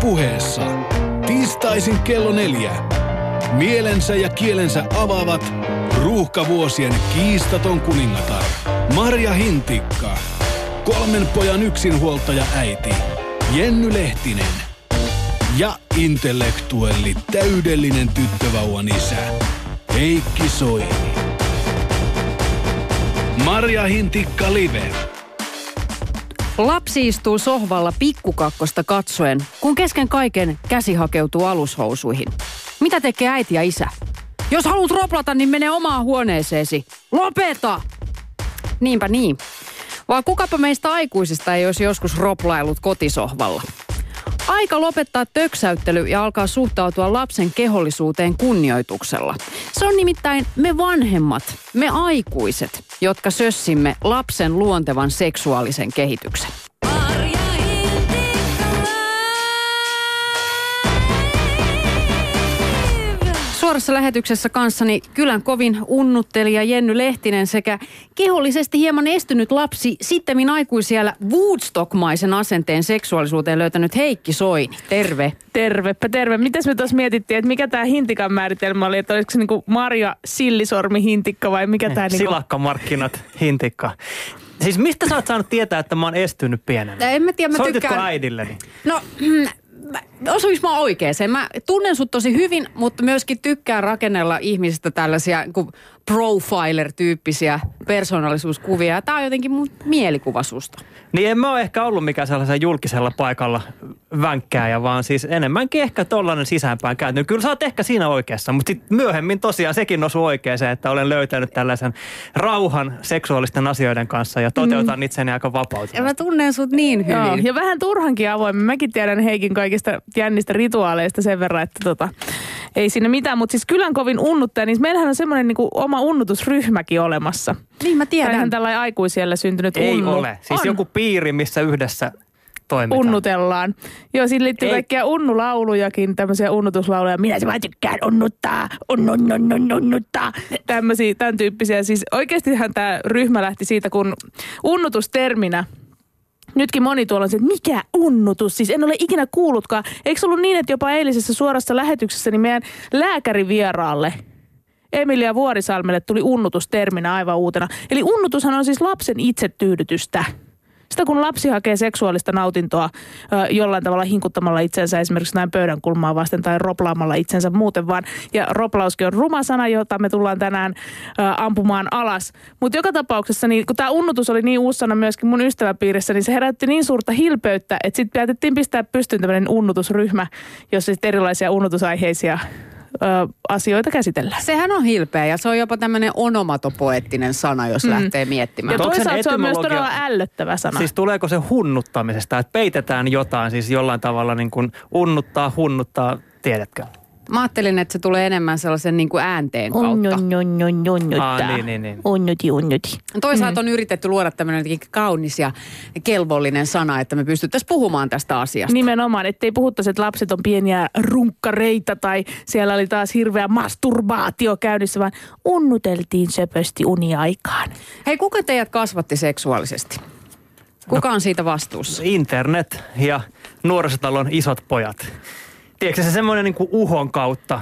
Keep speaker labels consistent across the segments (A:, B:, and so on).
A: Puheessa. Tiistaisin kello neljä. Mielensä ja kielensä avaavat ruuhkavuosien kiistaton kuningatar Marja Hintikka. Kolmen pojan yksinhuoltaja äiti Jenny Lehtinen. Ja intellektuelli täydellinen tyttövauvan isä Heikki Soini. Marja Hintikka Live.
B: Lapsi istuu sohvalla pikkukakkosta katsoen, kun kesken kaiken käsi hakeutuu alushousuihin. Mitä tekee äiti ja isä? Jos haluat roplata, niin mene omaan huoneeseesi. Lopeta! Niinpä niin. Vaan kukapa meistä aikuisista ei olisi joskus roplailut kotisohvalla. Aika lopettaa töksäyttely ja alkaa suhtautua lapsen kehollisuuteen kunnioituksella. Se on nimittäin me vanhemmat, me aikuiset, jotka sössimme lapsen luontevan seksuaalisen kehityksen. Suorassa lähetyksessä kanssani kylän kovin unnuttelija Jenny Lehtinen sekä kehollisesti hieman estynyt lapsi sittemmin aikuisiellä Woodstockmaisen asenteen seksuaalisuuteen löytänyt Heikki Soini. Terve.
C: Tervepä terve. Mitäs me tuossa mietittiin, että mikä tämä hintikan määritelmä oli, että olisiko se niinku Marja Sillisormi hintikka vai mikä tämä niinku...
D: Silakkamarkkinat, hintikka. Siis mistä sä oot saanut tietää, että mä oon estynyt pienenä?
B: En mä tiedä, mä
D: Soititko
B: tykkään...
D: äidilleni?
B: No, osuinko mä oikeeseen? Mä tunnen sut tosi hyvin, mutta myöskin tykkään rakennella ihmisistä tällaisia niin profiler-tyyppisiä persoonallisuuskuvia. Tämä on jotenkin mun mielikuva susta.
D: Niin en mä ole ehkä ollut mikään sellaisella julkisella paikalla vänkkääjä, vaan siis enemmänkin ehkä tollainen sisäänpäin kääntynyt. Kyllä sä oot ehkä siinä oikeassa, mutta sitten myöhemmin tosiaan sekin osuu oikeeseen, että olen löytänyt tällaisen rauhan seksuaalisten asioiden kanssa ja toteutan mm. itseni aika
B: Ja
D: vapautena.
B: mä tunnen sut niin hyvin.
C: Joo, ja vähän turhankin avoimen. Mäkin tiedän Heikin kaikista jännistä rituaaleista sen verran, että tota, ei siinä mitään. Mutta siis kylän kovin unnuttaja, niin meillähän on semmoinen niinku oma unnutusryhmäkin olemassa.
B: Niin mä tiedän.
C: Tämähän tällainen aikuisiellä syntynyt
D: Ei
C: unnu.
D: ole. Siis
C: on.
D: joku piiri, missä yhdessä toimitaan.
C: unnutellaan. Joo, siinä liittyy
D: Ei.
C: kaikkia unnulaulujakin, tämmöisiä unnutuslauluja. Minä se vaan tykkään unnuttaa, unnun, unnun, unnuttaa. Tämmöisiä, tämän tyyppisiä. Siis oikeastihan tämä ryhmä lähti siitä, kun unnutusterminä Nytkin moni tuolla on se, että mikä unnutus? Siis en ole ikinä kuullutkaan. Eikö ollut niin, että jopa eilisessä suorassa lähetyksessä niin meidän lääkärivieraalle Emilia Vuorisalmelle tuli unnutusterminä aivan uutena. Eli unnutushan on siis lapsen itsetyydytystä. Sitä kun lapsi hakee seksuaalista nautintoa jollain tavalla hinkuttamalla itsensä esimerkiksi näin pöydän kulmaa vasten tai roplaamalla itsensä muuten vaan. Ja roplauskin on ruma sana, jota me tullaan tänään ampumaan alas. Mutta joka tapauksessa, niin, kun tämä unnutus oli niin uusi sana myöskin mun ystäväpiirissä, niin se herätti niin suurta hilpeyttä, että sitten päätettiin pistää pystyyn tämmöinen unnutusryhmä, jossa sitten erilaisia unnutusaiheisia ö, asioita käsitellään.
B: Sehän on hilpeä ja se on jopa tämmöinen onomatopoettinen sana, jos mm. lähtee miettimään.
C: Ja toisaalta se on myös
D: etymologia-
C: todella ällöttävä sana.
D: Siis tuleeko se hunnuttamisesta, että peitetään jotain, siis jollain tavalla niin kuin unnuttaa, hunnuttaa, tiedätkö?
B: Mä ajattelin, että se tulee enemmän sellaisen niin kuin äänteen kautta.
D: Aa, niin, niin, niin.
C: Unnuti, unnuti.
B: Toisaalta on yritetty luoda tämmöinen jotenkin kaunis ja kelvollinen sana, että me pystyttäisiin puhumaan tästä asiasta.
C: Nimenomaan, ettei puhuttaisi, että lapset on pieniä runkkareita tai siellä oli taas hirveä masturbaatio käynnissä, vaan unnuteltiin söpösti uniaikaan.
B: Hei, kuka teidät kasvatti seksuaalisesti? Kuka on siitä vastuussa?
D: Internet ja nuorisotalon isot pojat. Tiedätkö se semmoinen niin uhon kautta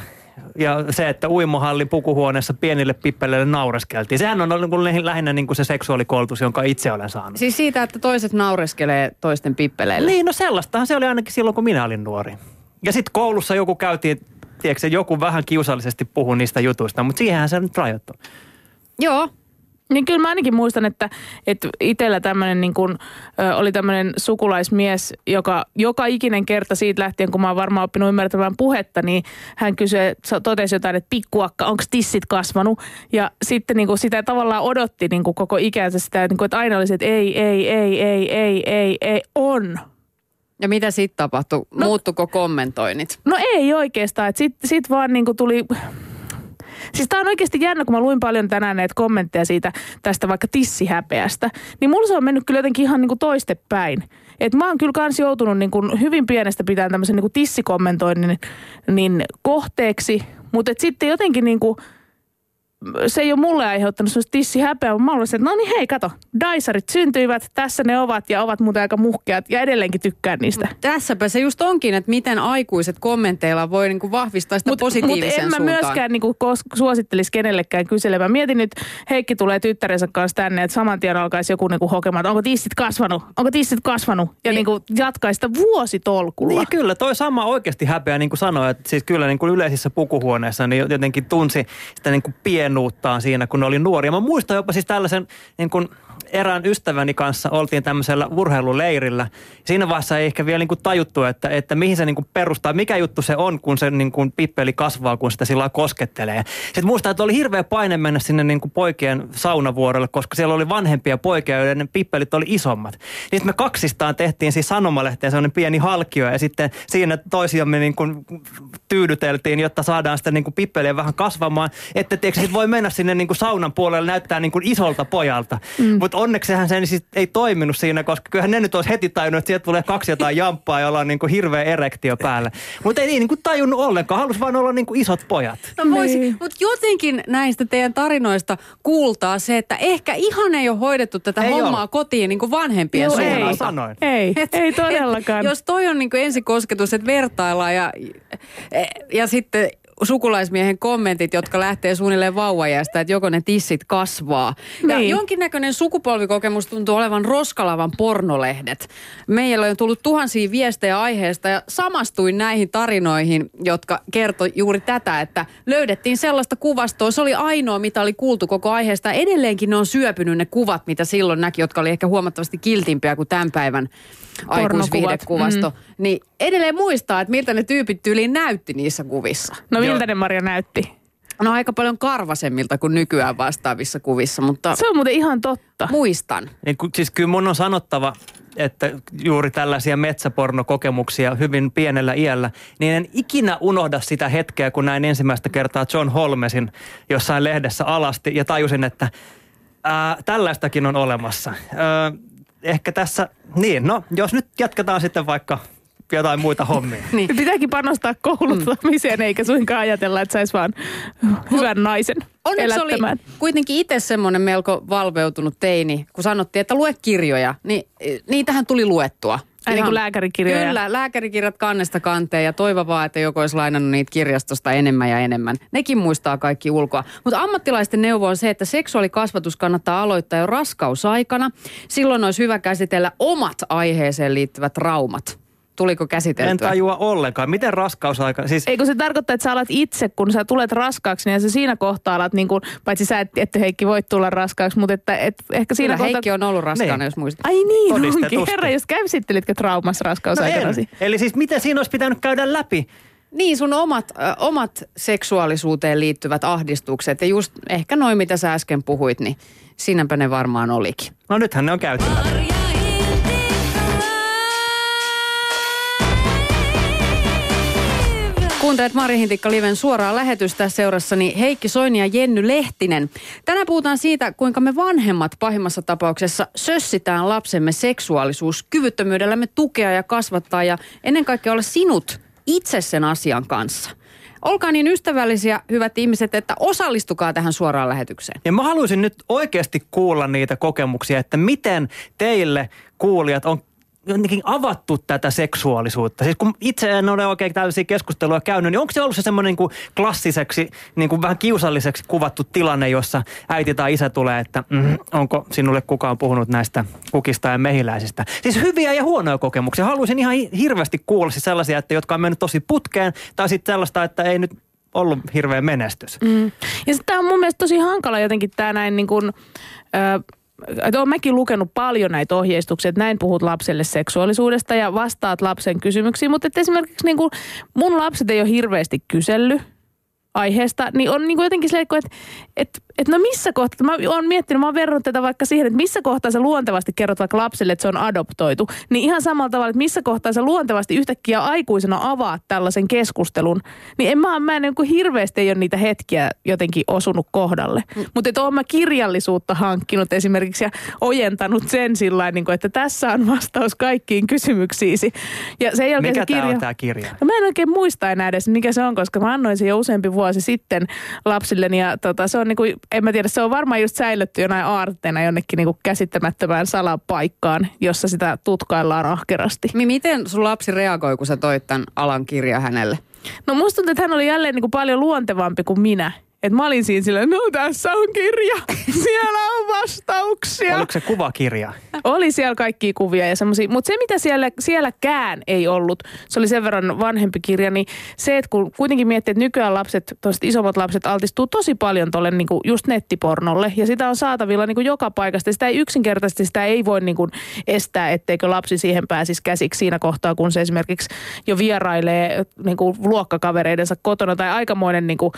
D: ja se, että uimahallin pukuhuoneessa pienille pippeleille naureskeltiin. Sehän on ollut niin kuin lähinnä niin kuin se seksuaalikoulutus, jonka itse olen saanut.
B: Siis siitä, että toiset naureskelee toisten pippeleille.
D: Niin, no sellaistahan se oli ainakin silloin, kun minä olin nuori. Ja sitten koulussa joku käytiin, tiedätkö, joku vähän kiusallisesti puhui niistä jutuista, mutta siihenhän se nyt rajoittuu.
B: Joo.
C: Niin kyllä mä ainakin muistan, että, että itsellä tämmöinen niin kuin, ö, oli tämmöinen sukulaismies, joka joka ikinen kerta siitä lähtien, kun mä oon varmaan oppinut ymmärtämään puhetta, niin hän kysyi, totesi jotain, että pikkuakka, onko tissit kasvanut? Ja sitten niin kuin sitä tavallaan odotti niin kuin koko ikänsä sitä, niin kuin, että aina oli se, että ei, ei, ei, ei, ei, ei, ei, on.
B: Ja mitä sitten tapahtui?
C: No-
B: Muuttuko kommentoinnit?
C: No ei oikeastaan, että sit, sit vaan niinku tuli... Siis tää on oikeasti jännä, kun mä luin paljon tänään näitä kommentteja siitä tästä vaikka tissihäpeästä. Niin mulla se on mennyt kyllä jotenkin ihan niinku toistepäin. Et mä oon kyllä kans joutunut niinku hyvin pienestä pitämään tämmöisen niinku tissikommentoinnin niin kohteeksi. Mutta sitten jotenkin niinku se ei ole mulle aiheuttanut sellaista tissihäpeää, mutta mä olisin, että no niin hei, kato, Daisarit syntyivät, tässä ne ovat ja ovat muuten aika muhkeat ja edelleenkin tykkään niistä.
B: Tässäpä se just onkin, että miten aikuiset kommenteilla voi niinku vahvistaa sitä
C: Mutta
B: positiivisen
C: en mä
B: suuntaan.
C: myöskään niinku suosittelisi kenellekään kyselemään. Mietin nyt, Heikki tulee tyttärensä kanssa tänne, että saman tien alkaisi joku niinku hokemaan, että onko tissit kasvanut, onko tissit kasvanut. Ja
B: Niin.
C: niinku jatkaisi sitä vuositolkulla.
D: Niin kyllä, toi sama oikeasti häpeä, niin kuin sanoin, että siis kyllä niin kuin yleisissä pukuhuoneissa niin jotenkin tunsi sitä niin kuin pienuuttaan siinä, kun ne oli nuoria. Mä muistan jopa siis tällaisen niin kuin erään ystäväni kanssa oltiin tämmöisellä urheiluleirillä. Siinä vaiheessa ei ehkä vielä niin kuin tajuttu, että, että mihin se niin kuin perustaa, mikä juttu se on, kun se niin kuin pippeli kasvaa, kun sitä sillä koskettelee. Sitten muistan, että oli hirveä paine mennä sinne niin kuin poikien saunavuorolle, koska siellä oli vanhempia poikia, joiden ne pippelit oli isommat. Sitten me kaksistaan tehtiin siis sanomalehteen sellainen pieni halkio ja sitten siinä toisiamme niin kuin tyydyteltiin, jotta saadaan sitä niin kuin pippeliä vähän kasvamaan. Että tiedätkö, sit voi mennä sinne niin kuin saunan puolelle näyttää niin kuin isolta pojalta. Mm. Mutta onneksihan se siis ei toiminut siinä, koska kyllähän ne nyt olisi heti tajunnut, että sieltä tulee kaksi jotain jamppaa, jolla on niin kuin hirveä erektio päällä. Mutta ei niin kuin tajunnut ollenkaan, halusi vaan olla niin kuin isot pojat.
B: No voisi,
C: Niin.
B: mutta jotenkin näistä teidän tarinoista kuultaa se, että ehkä ihan ei ole hoidettu tätä
D: Ei
B: hommaa
D: ole.
B: kotiin niin kuin vanhempien
C: Joo,
B: suunnalta.
C: ei.
D: Sanoin.
C: Ei,
B: Et-
C: ei todellakaan.
B: Et, jos toi on niin ensikosketus, että vertaillaan ja, ja sitten sukulaismiehen kommentit, jotka lähtee suunnilleen vauvajästä, että joko ne tissit kasvaa. Ja
C: Niin.
B: jonkinnäköinen sukupolvikokemus tuntuu olevan roskalavan pornolehdet. Meillä on tullut tuhansia viestejä aiheesta ja samastuin näihin tarinoihin, jotka kertoi juuri tätä, että löydettiin sellaista kuvastoa. Se oli ainoa, mitä oli kuultu koko aiheesta. Edelleenkin ne on syöpynyt ne kuvat, mitä silloin näki, jotka oli ehkä huomattavasti kiltimpiä kuin tämän päivän aikuisviihdekuvasto. Mm. Niin edelleen muistaa, että miltä ne tyypit tyyliin näytti niissä kuvissa.
C: No
D: Joo.
C: miltä ne Maria näytti?
B: No aika paljon karvasemmilta kuin nykyään vastaavissa kuvissa, mutta
C: Se on muuten ihan totta.
B: muistan.
D: Niin, siis kyllä mun on sanottava, että juuri tällaisia metsäpornokokemuksia hyvin pienellä iällä, niin en ikinä unohda sitä hetkeä, kun näin ensimmäistä kertaa John Holmesin jossain lehdessä alasti ja tajusin, että ää, tällaistakin on olemassa. Ää, ehkä tässä, niin no, jos nyt jatketaan sitten vaikka jotain muita hommia.
B: Niin.
C: Pitääkin panostaa kouluttamiseen, mm. eikä suinkaan ajatella, että saisi vaan hyvän naisen
B: Onneksi oli
C: elättämään.
B: kuitenkin itse semmoinen melko valveutunut teini, kun sanottiin, että lue kirjoja, niin niitähän tuli luettua.
C: Ai niin
B: Ihan-
C: kuin lääkärikirjoja.
B: Kyllä, lääkärikirjat kannesta kanteen ja toivo vaan, että joku olisi lainannut niitä kirjastosta enemmän ja enemmän. Nekin muistaa kaikki ulkoa. Mutta ammattilaisten neuvo on se, että seksuaalikasvatus kannattaa aloittaa jo raskausaikana. Silloin olisi hyvä käsitellä omat aiheeseen liittyvät traumat. Tuliko
D: En
B: käsiteltyä?
D: tajua ollenkaan. Miten raskausaika, siis
C: Eikö se tarkoita, että sä alat itse, kun sä tulet raskaaksi, niin sä siinä kohtaa alat, niin kuin, paitsi sä et, että Heikki voit tulla raskaaksi, mutta että et, ehkä siinä
B: Kyllä
C: kohtaa...
B: Heikki on ollut raskaana,
D: Niin.
B: jos muistat.
C: Ai niin onkin. Herra, jos käsittelitkö traumassa
D: no
C: raskausaikanasi?
D: en. Eli siis miten siinä olisi pitänyt käydä läpi?
B: Niin, sun omat, ö, omat seksuaalisuuteen liittyvät ahdistukset ja just ehkä noin, mitä sä äsken puhuit, niin siinäpä ne varmaan olikin.
D: No nythän ne on käyty läpi.
B: Kuuntelet Mari Hintikka Liven suoraa lähetystä seurassani Heikki Soini ja Jenny Lehtinen. Tänään puhutaan siitä, kuinka me vanhemmat pahimmassa tapauksessa sössitään lapsemme seksuaalisuus kyvyttömyydellämme tukea ja kasvattaa ja ennen kaikkea olla sinut itse sen asian kanssa. Olkaa niin ystävällisiä, hyvät ihmiset, että osallistukaa tähän suoraan lähetykseen.
D: Ja mä haluaisin nyt oikeasti kuulla niitä kokemuksia, että miten teille kuulijat on jotenkin avattu tätä seksuaalisuutta. Siis kun itse en ole oikein tällaisia keskusteluja käynyt, niin onko se ollut se semmoinen niin kuin klassiseksi, niin kuin vähän kiusalliseksi kuvattu tilanne, jossa äiti tai isä tulee, että mm, onko sinulle kukaan puhunut näistä kukista ja mehiläisistä. Siis hyviä ja huonoja kokemuksia. Haluaisin ihan hi- hirveästi kuulla siis sellaisia, että jotka on mennyt tosi putkeen, tai sitten sellaista, että ei nyt ollut hirveä menestys.
C: Mm. Ja sitten tämä on mun mielestä tosi hankala jotenkin tämä näin niin kuin, ö, että olen mäkin lukenut paljon näitä ohjeistuksia, että näin puhut lapselle seksuaalisuudesta ja vastaat lapsen kysymyksiin, mutta että esimerkiksi niin kuin mun lapset ei ole hirveästi kysellyt aiheesta, niin on niin kuin jotenkin silleen, että, että, että no missä kohtaa, mä oon miettinyt, mä oon verrannut tätä vaikka siihen, että missä kohtaa sä luontevasti kerrot vaikka lapselle, että se on adoptoitu, niin ihan samalla tavalla, että missä kohtaa sä luontevasti yhtäkkiä aikuisena avaat tällaisen keskustelun, niin en mä, mä en niin kuin hirveästi ei ole niitä hetkiä jotenkin osunut kohdalle. Mm. Mutta että oon mä kirjallisuutta hankkinut esimerkiksi ja ojentanut sen sillä niin kuin, että tässä on vastaus kaikkiin kysymyksiisi. Ja sen jälkeen
D: Mikä
C: se kirja...
D: tämä on tämä kirja?
C: No mä en oikein muista enää edes, mikä se on, koska mä annoin sen jo useampi vuosi vuosi sitten lapsilleni ja tota, se on niinku, en mä tiedä, se on varmaan just säilytty jonain aarteena jonnekin niinku käsittämättömään salapaikkaan, jossa sitä tutkaillaan ahkerasti.
B: Mi- Miten sun lapsi reagoi, kun sä toit tämän alan kirja hänelle?
C: No musta tuntuu, että hän oli jälleen niinku paljon luontevampi kuin minä. Et mä olin siinä silleen, no tässä on kirja, siellä on vastauksia.
D: Oliko se kuvakirja?
C: Oli siellä kaikkia kuvia ja semmoisia, mutta se mitä siellä, sielläkään ei ollut, se oli sen verran vanhempi kirja, niin se, että kun kuitenkin miettii, että nykyään lapset, toiset isommat lapset altistuu tosi paljon tuolle niinku just nettipornolle ja sitä on saatavilla niinku joka paikasta. Sitä ei yksinkertaisesti, sitä ei voi niinku estää, etteikö lapsi siihen pääsisi käsiksi siinä kohtaa, kun se esimerkiksi jo vierailee niinku luokkakavereidensa kotona tai aikamoinen niinku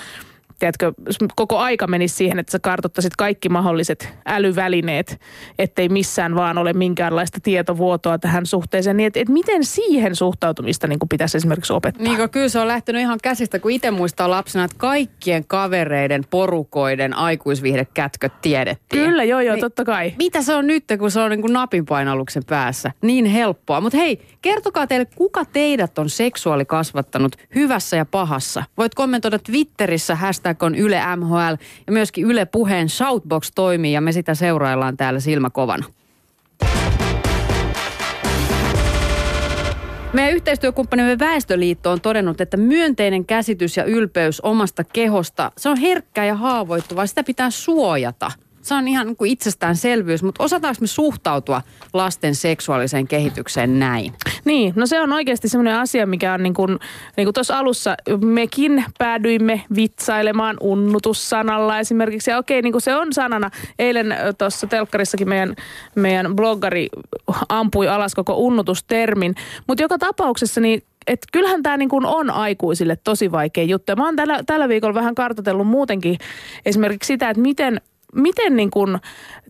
C: tiedätkö, koko aika menisi siihen, että sä kartoittaisit kaikki mahdolliset älyvälineet, ettei missään vaan ole minkäänlaista tietovuotoa tähän suhteeseen. Niin, että, että miten siihen suhtautumista niin pitäisi esimerkiksi opettaa?
B: Niin kyllä se on lähtenyt ihan käsistä, kun itse muistaa lapsena, että kaikkien kavereiden, porukoiden aikuisviihdekätköt tiedettiin.
C: Kyllä, joo, joo,
B: Niin-
C: totta kai.
B: Mitä se on nyt, kun se on niin kuin napinpainalluksen päässä? Niin helppoa. Mutta hei, kertokaa teille, kuka teidät on seksuaali kasvattanut hyvässä ja pahassa? Voit kommentoida Twitterissä, hashtag on Yle MHL ja myöskin Yle Puheen Shoutbox toimii ja me sitä seuraillaan täällä silmäkovana. Meidän yhteistyökumppanimme Väestöliitto on todennut, että myönteinen käsitys ja ylpeys omasta kehosta, se on herkkää ja haavoittuvaa. Sitä pitää suojata. Se on ihan niin kuin itsestäänselvyys, mutta osataanko me suhtautua lasten seksuaaliseen kehitykseen näin?
C: Niin, no se on oikeasti semmoinen asia, mikä on niin kuin, niin kuin tuossa alussa mekin päädyimme vitsailemaan unnutussanalla esimerkiksi. Ja okei, niin kuin se on sanana. Eilen tuossa telkkarissakin meidän, meidän bloggari ampui alas koko unnutustermin. Mutta joka tapauksessa niin et kyllähän tämä niin kuin on aikuisille tosi vaikea juttu. Mä oon tällä, tällä viikolla vähän kartoitellut muutenkin esimerkiksi sitä, että miten, miten niin kuin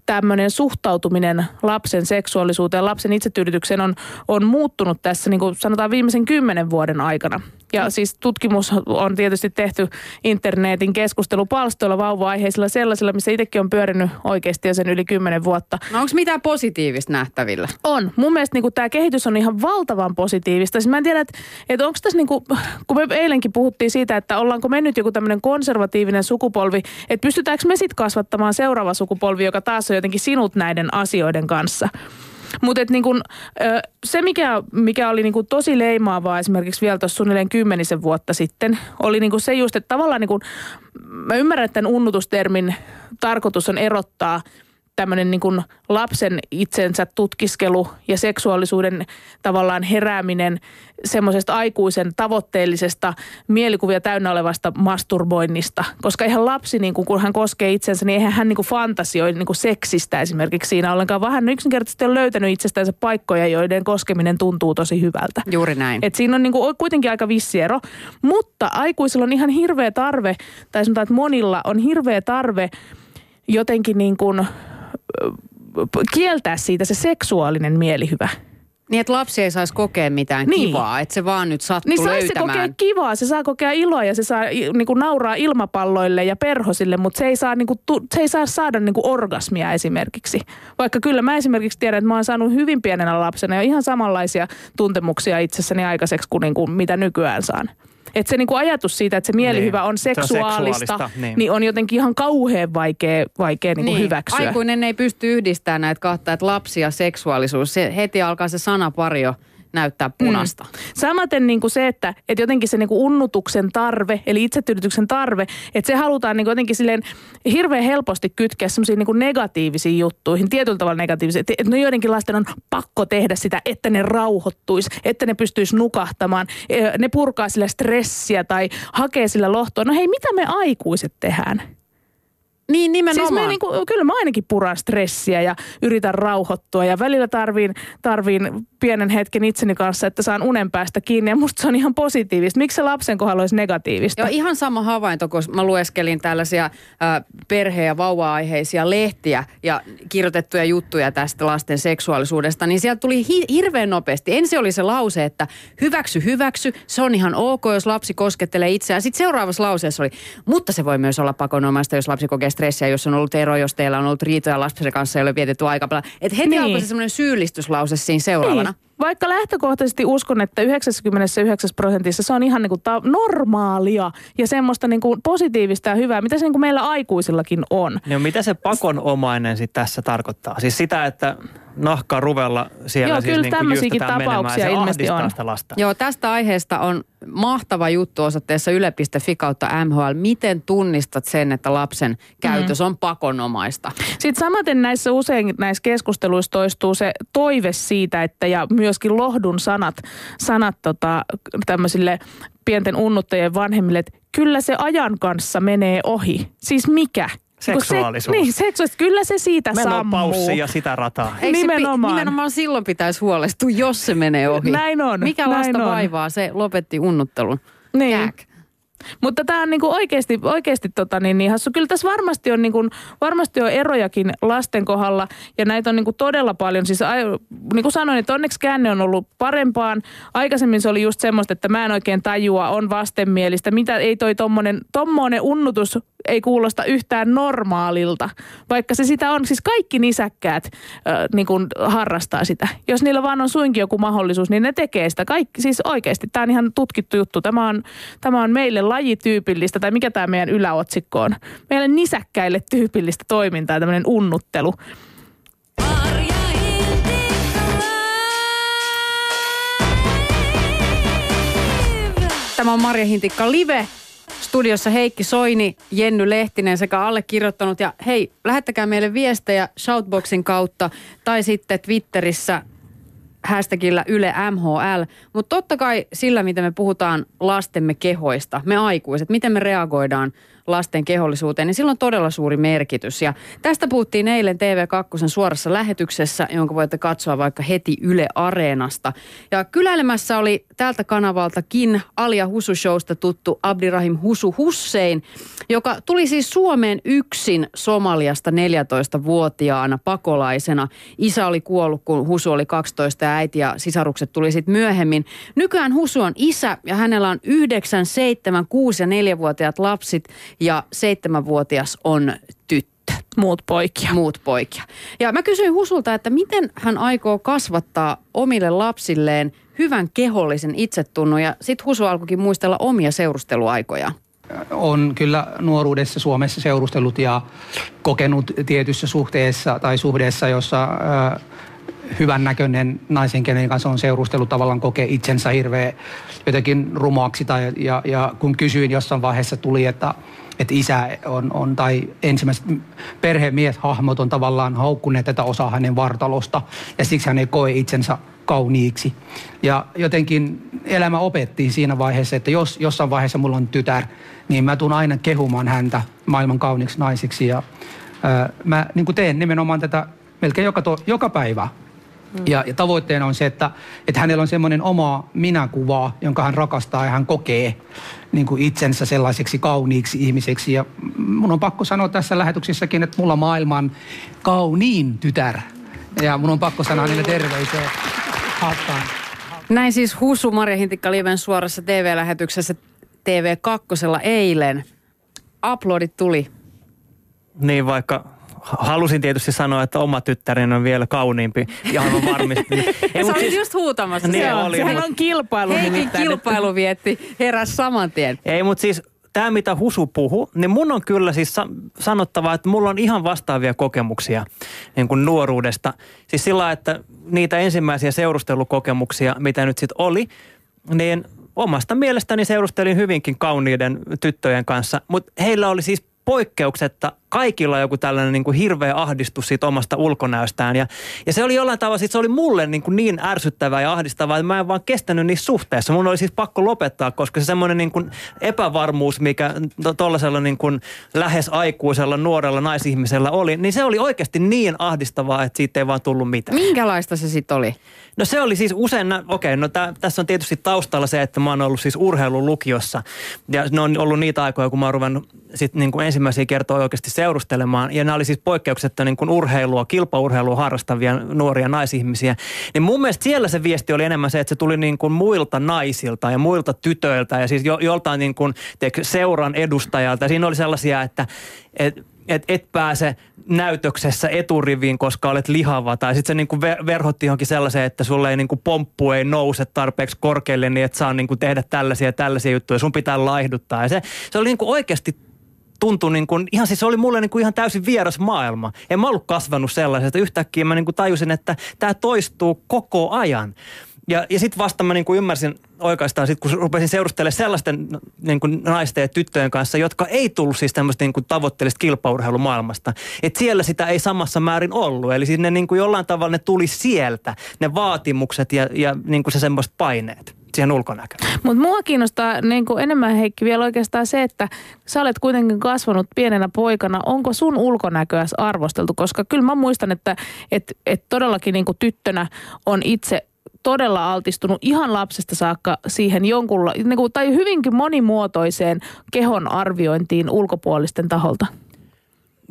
C: tämmöinen suhtautuminen lapsen seksuaalisuuteen, lapsen itsetyydytykseen on, on muuttunut tässä niin kuin sanotaan viimeisen kymmenen vuoden aikana. Ja siis tutkimus on tietysti tehty internetin keskustelupalstoilla vauva-aiheisilla sellaisilla, missä itsekin on pyörinyt oikeasti jo sen yli kymmenen vuotta.
B: No onko mitään positiivista nähtävillä?
C: On. Mun mielestä niin tämä kehitys on ihan valtavan positiivista. Siis mä en tiedä, että, että onko tässä, niin kuin, kun me eilenkin puhuttiin siitä, että ollaanko me nyt joku tämmöinen konservatiivinen sukupolvi, että pystytäänkö me sitten kasvattamaan seuraava sukupolvi, joka taas on jotenkin sinut näiden asioiden kanssa. Mutta niin se, mikä, mikä oli niinku tosi leimaavaa esimerkiksi vielä tuossa suunnilleen kymmenisen vuotta sitten, oli niinku se just, että tavallaan niinku, mä ymmärrän, että tämän unnutustermin tarkoitus on erottaa tämmöinen niin kuin lapsen itsensä tutkiskelu ja seksuaalisuuden tavallaan herääminen semmoisesta aikuisen tavoitteellisesta mielikuvia täynnä olevasta masturboinnista. Koska ihan lapsi, niin kuin, kun hän koskee itsensä, niin eihän hän niin kuin fantasioi niin kuin seksistä esimerkiksi siinä ollenkaan, vaan hän yksinkertaisesti on löytänyt itsestänsä paikkoja, joiden koskeminen tuntuu tosi hyvältä.
B: Juuri näin.
C: Et siinä on niinku kuitenkin aika vissi ero. Mutta aikuisilla on ihan hirveä tarve, tai sanotaan, että monilla on hirveä tarve jotenkin niin kuin, kieltää siitä se seksuaalinen mielihyvä.
B: Niin, että lapsi ei saisi kokea mitään
C: Niin.
B: kivaa, että se vaan nyt sattuu
C: Niin saisi se
B: löytämään.
C: kokea kivaa, se saa kokea iloa ja se saa niinku nauraa ilmapalloille ja perhosille, mutta se ei saa, niinku, tu, se ei saa saada niinku orgasmia esimerkiksi. Vaikka kyllä mä esimerkiksi tiedän, että mä oon saanut hyvin pienenä lapsena jo ihan samanlaisia tuntemuksia itsessäni aikaiseksi kuin niinku, mitä nykyään saan. Että se niinku ajatus siitä, että se mielihyvä
D: Niin,
C: on
D: se on
C: seksuaalista,
D: seksuaalista,
C: niin.
D: niin.
C: on jotenkin ihan kauhean vaikea, vaikea niinku hyväksyä.
B: Aikuinen ei pysty yhdistämään näitä kahta, että lapsi ja seksuaalisuus. Se, heti alkaa se sanapari jo näyttää punasta. Mm.
C: Samaten niin kuin se, että, että jotenkin se niin kuin unnutuksen tarve, eli itsetyydytyksen tarve, että se halutaan niin kuin jotenkin silleen hirveän helposti kytkeä semmoisiin niin negatiivisiin juttuihin, tietyllä tavalla negatiivisiin. Että, että no joidenkin lasten on pakko tehdä sitä, että ne rauhoittuisi, että ne pystyisi nukahtamaan. Ne purkaa sillä stressiä tai hakee sillä lohtoa. No hei, mitä me aikuiset tehdään?
B: Niin
C: Siis
B: nimenomaan.
C: me niinku, kyllä mä ainakin puran stressiä ja yritän rauhoittua ja välillä tarviin, tarviin pienen hetken itseni kanssa, että saan unen päästä kiinni ja musta se on ihan positiivista. Miksi se lapsen kohdalla olisi negatiivista?
B: Joo, ihan sama havainto, kun mä lueskelin tällaisia äh, perhe- ja vauva-aiheisia lehtiä ja kirjoitettuja juttuja tästä lasten seksuaalisuudesta, niin sieltä tuli hi- hirveän nopeasti. Ensin oli se lause, että hyväksy, hyväksy, se on ihan ok, jos lapsi koskettelee itseään. Sitten seuraavassa lauseessa oli, mutta se voi myös olla pakonomaista, jos lapsi kokee stressiä, jos on ollut ero, jos teillä on ollut riitoja lapsen kanssa, ei ole vietetty aika paljon. Että heti
C: Niin.
B: alkoi se semmoinen syyllistyslause siinä seuraavana.
C: Niin. vaikka lähtökohtaisesti uskon, että 99 prosentissa se on ihan niin kuin ta- normaalia ja semmoista niin kuin positiivista ja hyvää, mitä se niin kuin meillä aikuisillakin on.
D: No mitä se pakonomainen sitten tässä tarkoittaa? Siis sitä, että nahkaa ruvella siellä
C: Joo,
D: siis
C: kyllä
D: niin kuin
C: tämmöisiäkin tapauksia
D: se
C: ilmeisesti on.
D: sitä lasta.
B: Joo, tästä aiheesta on mahtava juttu osoitteessa yle.fi kautta MHL. Miten tunnistat sen, että lapsen käytös
C: Mm.
B: on pakonomaista?
C: Sitten samaten näissä usein näissä keskusteluissa toistuu se toive siitä, että ja myöskin lohdun sanat, sanat tota, tämmöisille pienten unnuttajien vanhemmille, että kyllä se ajan kanssa menee ohi. Siis mikä? Niin
D: Seksuaalisuus.
C: Se, niin, seksuaalisuus. Kyllä se siitä
D: Meno
C: sammuu.
D: paussi ja sitä rataa.
B: Se,
C: Nimenomaan.
B: pi- nimenomaan silloin pitäisi huolestua, jos se menee ohi.
C: Näin on,
B: Mikä
C: näin
B: lasta
C: on.
B: vaivaa? Se lopetti unnuttelun.
C: Niin.
B: Jääk.
C: Mutta tämä on niinku oikeasti, oikeasti tota niin, niin hassu. Kyllä tässä varmasti on, niinku, varmasti on erojakin lasten kohdalla ja näitä on niinku todella paljon. Siis ai- niin kuin sanoin, että onneksi käänne on ollut parempaan. Aikaisemmin se oli just semmoista, että mä en oikein tajua, on vastenmielistä. Mitä ei toi tommonen, tommonen unnutus ei kuulosta yhtään normaalilta, vaikka se sitä on. Siis kaikki nisäkkäät äh, niin kuin harrastaa sitä. Jos niillä vaan on suinkin joku mahdollisuus, niin ne tekee sitä. Kaikki, siis oikeasti, tämä on ihan tutkittu juttu. Tämä on, tämä on meille lajityypillistä, tai mikä tämä meidän yläotsikko on. Meille nisäkkäille tyypillistä toimintaa, tämmöinen unnuttelu.
B: Tämä on Marja Hintikka Live. Studiossa Heikki Soini, Jenny Lehtinen sekä allekirjoittanut. Ja hei, lähettäkää meille viestejä Shoutboxin kautta tai sitten Twitterissä hashtagillä Yle MHL. Mutta totta kai sillä, miten me puhutaan lastemme kehoista, me aikuiset, miten me reagoidaan lasten kehollisuuteen, niin sillä on todella suuri merkitys. Ja tästä puhuttiin eilen TV2 suorassa lähetyksessä, jonka voitte katsoa vaikka heti Yle Areenasta. Ja kyläilemässä oli tältä kanavaltakin Alia Husu Showsta tuttu Abdirahim Husu Hussein, joka tuli siis Suomeen yksin Somaliasta 14-vuotiaana pakolaisena. Isä oli kuollut, kun Husu oli 12 ja äiti ja sisarukset tuli sitten myöhemmin. Nykyään Husu on isä ja hänellä on 9, 7, 6 ja 4-vuotiaat lapsit ja 7-vuotias on tyttö
C: Muut poikia.
B: muut poikia. Ja mä kysyin Husulta, että miten hän aikoo kasvattaa omille lapsilleen hyvän kehollisen itsetunnon. Ja sit Husu alkoikin muistella omia seurusteluaikoja.
E: on kyllä nuoruudessa Suomessa seurustellut ja kokenut tietyssä suhteessa tai suhteessa, jossa ö, hyvän näköinen naisen, kenen kanssa on seurustellut, tavallaan kokee itsensä hirveän jotenkin rumoaksi. Tai, ja, ja kun kysyin jossain vaiheessa tuli, että, että isä on, on tai ensimmäiset perhemieshahmot on tavallaan haukkuneet tätä osaa hänen vartalosta ja siksi hän ei koe itsensä kauniiksi. Ja jotenkin elämä opetti siinä vaiheessa, että jos jossain vaiheessa mulla on tytär, niin mä tuun aina kehumaan häntä maailman kauniiksi naisiksi. Ja ää, mä niin teen nimenomaan tätä melkein joka, to, joka päivä. Ja, ja tavoitteena on se, että, että hänellä on semmoinen oma minäkuva, jonka hän rakastaa ja hän kokee niin kuin itsensä sellaiseksi kauniiksi ihmiseksi. Ja mun on pakko sanoa tässä lähetyksessäkin, että mulla on maailman kauniin tytär. Ja mun on pakko sanoa niille terveisiä. Haastaan.
B: Näin siis Husu Marja Hintikka Liven suorassa TV-lähetyksessä TV2 eilen. Uploadit tuli.
D: Niin vaikka halusin tietysti sanoa, että oma tyttäreni on vielä kauniimpi. Ja aivan varmasti. Ei,
B: Ja sä
D: mut
B: olit
D: siis-
B: just huutamassa.
D: Niin
B: siellä.
D: oli,
C: Sehän
D: mut-
C: on kilpailu
B: Heikin kilpailu vietti heräs saman tien.
D: Ei, mutta siis tämä, mitä Husu puhu, niin mun on kyllä siis sa- sanottava, että mulla on ihan vastaavia kokemuksia niin kuin nuoruudesta. Siis sillä, että niitä ensimmäisiä seurustelukokemuksia, mitä nyt sitten oli, niin omasta mielestäni seurustelin hyvinkin kauniiden tyttöjen kanssa, mutta heillä oli siis poikkeuksetta kaikilla joku tällainen niin kuin hirveä ahdistus siitä omasta ulkonäöstään. Ja, ja se oli jollain tavalla, sit se oli mulle niin, kuin niin ärsyttävää ja ahdistavaa, että mä en vaan kestänyt niissä suhteissa. Mun oli siis pakko lopettaa, koska se semmoinen niin kuin epävarmuus, mikä tuollaisella niin kuin lähes aikuisella nuorella naisihmisellä oli, niin se oli oikeasti niin ahdistavaa, että siitä ei vaan tullut mitään.
B: Minkälaista se sitten oli?
D: No se oli siis usein, okei, no tää, tässä on tietysti taustalla se, että mä oon ollut siis urheilulukiossa. Ja ne on ollut niitä aikoja, kun mä oon ruvennut sit niin kuin ensimmäisiä kertoja oikeasti seurustelemaan. Ja nämä oli siis poikkeuksetta niin kuin urheilua, kilpaurheilua harrastavia nuoria naisihmisiä. Niin mun mielestä siellä se viesti oli enemmän se, että se tuli niin kuin muilta naisilta ja muilta tytöiltä ja siis jo, joltain niin kuin, seuran edustajalta. Ja siinä oli sellaisia, että et, et, et pääse näytöksessä eturiviin, koska olet lihava. Tai sitten se niinku ver- verhotti johonkin sellaiseen, että sulle ei niinku pomppu ei nouse tarpeeksi korkealle, niin et saa niinku tehdä tällaisia ja tällaisia juttuja. Sun pitää laihduttaa. Ja se, se oli niinku oikeasti tuntui niin kuin, ihan siis se oli mulle niin kuin ihan täysin vieras maailma. En mä ollut kasvanut sellaisesta. Yhtäkkiä mä niin kuin tajusin, että tämä toistuu koko ajan. Ja, ja sitten vasta mä niin kuin ymmärsin oikeastaan, sit, kun rupesin seurustelemaan sellaisten niin kuin naisten ja tyttöjen kanssa, jotka ei tullut siis tämmöistä niin kuin tavoitteellista kilpaurheilumaailmasta. Että siellä sitä ei samassa määrin ollut. Eli siis ne niin kuin jollain tavalla ne tuli sieltä, ne vaatimukset ja, ja niin kuin se semmoiset paineet siihen ulkonäköön.
C: Mutta mua kiinnostaa niin kuin enemmän Heikki vielä oikeastaan se, että sä olet kuitenkin kasvanut pienenä poikana. Onko sun ulkonäköä arvosteltu? Koska kyllä mä muistan, että et, et todellakin niin kuin tyttönä on itse todella altistunut ihan lapsesta saakka siihen jonkunla, niin kuin, tai hyvinkin monimuotoiseen kehon arviointiin ulkopuolisten taholta.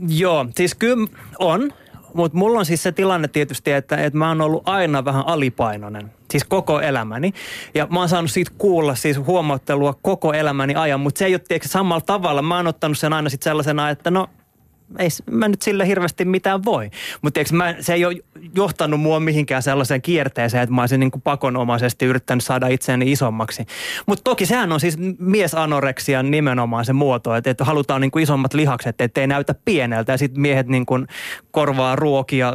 D: Joo, siis kyllä on, mutta mulla on siis se tilanne tietysti, että, että mä oon ollut aina vähän alipainoinen. Siis koko elämäni. Ja mä oon saanut siitä kuulla siis huomauttelua koko elämäni ajan, mutta se ei ole tiedätkö, samalla tavalla. Mä oon ottanut sen aina sitten sellaisena, että no ei mä nyt sille hirveästi mitään voi. Mutta se ei ole johtanut mua mihinkään sellaiseen kierteeseen, että mä olisin niin kuin pakonomaisesti yrittänyt saada itseäni isommaksi. Mutta toki sehän on siis miesanoreksian nimenomaan se muoto, että, että halutaan niin kuin isommat lihakset, ettei näytä pieneltä. Ja sitten miehet niin kuin korvaa ruokia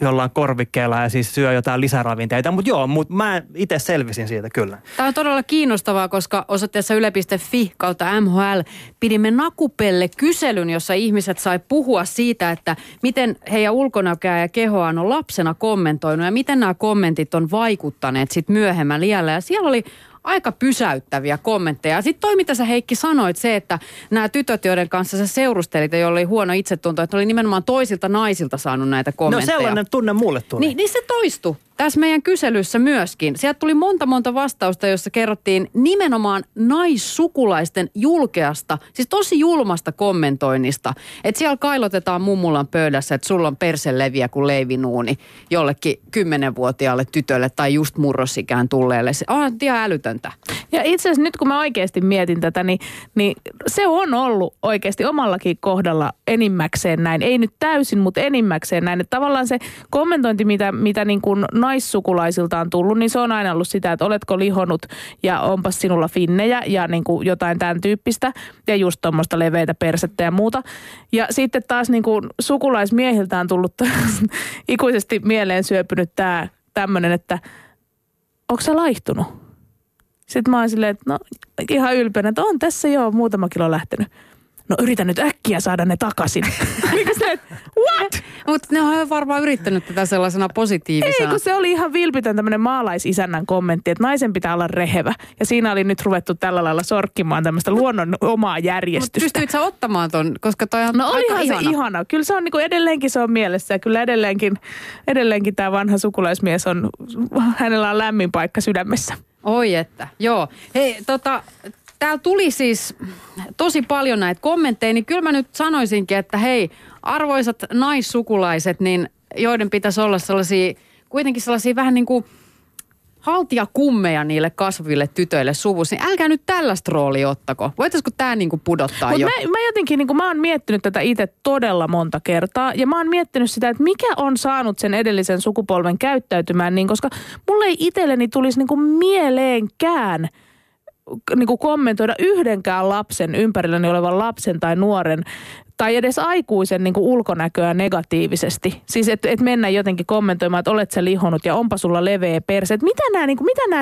D: jollain korvikkeella ja siis syö jotain lisäravinteita. Mutta joo, mutta mä itse selvisin siitä kyllä.
B: Tämä on todella kiinnostavaa, koska osoitteessa yle.fi kautta MHL pidimme nakupelle kyselyn, jossa ihmiset sai puhua siitä, että miten heidän ulkonäköä ja kehoaan on lapsena kommentoinut ja miten nämä kommentit on vaikuttaneet sitten myöhemmällä iällä. Ja siellä oli aika pysäyttäviä kommentteja. Sitten toi, mitä sä Heikki sanoit, se, että nämä tytöt, joiden kanssa sä seurustelit ja joilla oli huono itsetunto, että oli nimenomaan toisilta naisilta saanut näitä kommentteja.
D: No sellainen tunne mulle tuli.
B: Niin, niin se toistui tässä meidän kyselyssä myöskin. Sieltä tuli monta monta vastausta, jossa kerrottiin nimenomaan naissukulaisten julkeasta, siis tosi julmasta kommentoinnista. Että siellä kailotetaan mummulan pöydässä, että sulla on perse leviä kuin leivinuuni jollekin kymmenenvuotiaalle tytölle tai just murrosikään tulleelle. Se on ihan älytöntä.
C: Ja itse asiassa nyt kun mä oikeasti mietin tätä, niin, niin se on ollut oikeasti omallakin kohdalla enimmäkseen näin. Ei nyt täysin, mutta enimmäkseen näin. Että tavallaan se kommentointi, mitä, mitä niin kuin naissukulaisilta on tullut, niin se on aina ollut sitä, että oletko lihonut ja onpas sinulla finnejä ja niin kuin jotain tämän tyyppistä ja just tuommoista leveitä persettä ja muuta. Ja sitten taas niin kuin sukulaismiehiltä on tullut ikuisesti mieleen syöpynyt tämä tämmöinen, että onko sä laihtunut? Sitten mä oon silleen, että no ihan ylpeänä, että on tässä jo muutama kilo lähtenyt no yritän nyt äkkiä saada ne takaisin. Mikä se, what?
B: Mutta ne on varmaan yrittänyt tätä sellaisena positiivisena.
C: Ei, kun se oli ihan vilpitön tämmöinen maalaisisännän kommentti, että naisen pitää olla rehevä. Ja siinä oli nyt ruvettu tällä lailla sorkkimaan tämmöistä luonnon omaa järjestystä. Mutta
B: pystyit sä ottamaan ton, koska toi on
C: No
B: olihan
C: ihana. se ihana. Kyllä se on niin kuin edelleenkin se on mielessä ja kyllä edelleenkin, edelleenkin tämä vanha sukulaismies on, hänellä on lämmin paikka sydämessä.
B: Oi että, joo. Hei, tota, täällä tuli siis tosi paljon näitä kommentteja, niin kyllä mä nyt sanoisinkin, että hei, arvoisat naissukulaiset, niin joiden pitäisi olla sellaisia, kuitenkin sellaisia vähän niin kuin haltijakummeja niille kasvaville tytöille suvussa, niin älkää nyt tällaista roolia ottako. Voitaisiko tämä niinku pudottaa
C: Mut
B: jo?
C: Mä, mä jotenkin, niinku, mä oon miettinyt tätä itse todella monta kertaa. Ja mä oon miettinyt sitä, että mikä on saanut sen edellisen sukupolven käyttäytymään niin, koska mulle ei itselleni tulisi niinku mieleenkään – niin kuin kommentoida yhdenkään lapsen, ympärilläni olevan lapsen tai nuoren tai edes aikuisen niin kuin ulkonäköä negatiivisesti. Siis että et mennä jotenkin kommentoimaan, että olet sä lihonut ja onpa sulla leveä perse. Et mitä nämä niin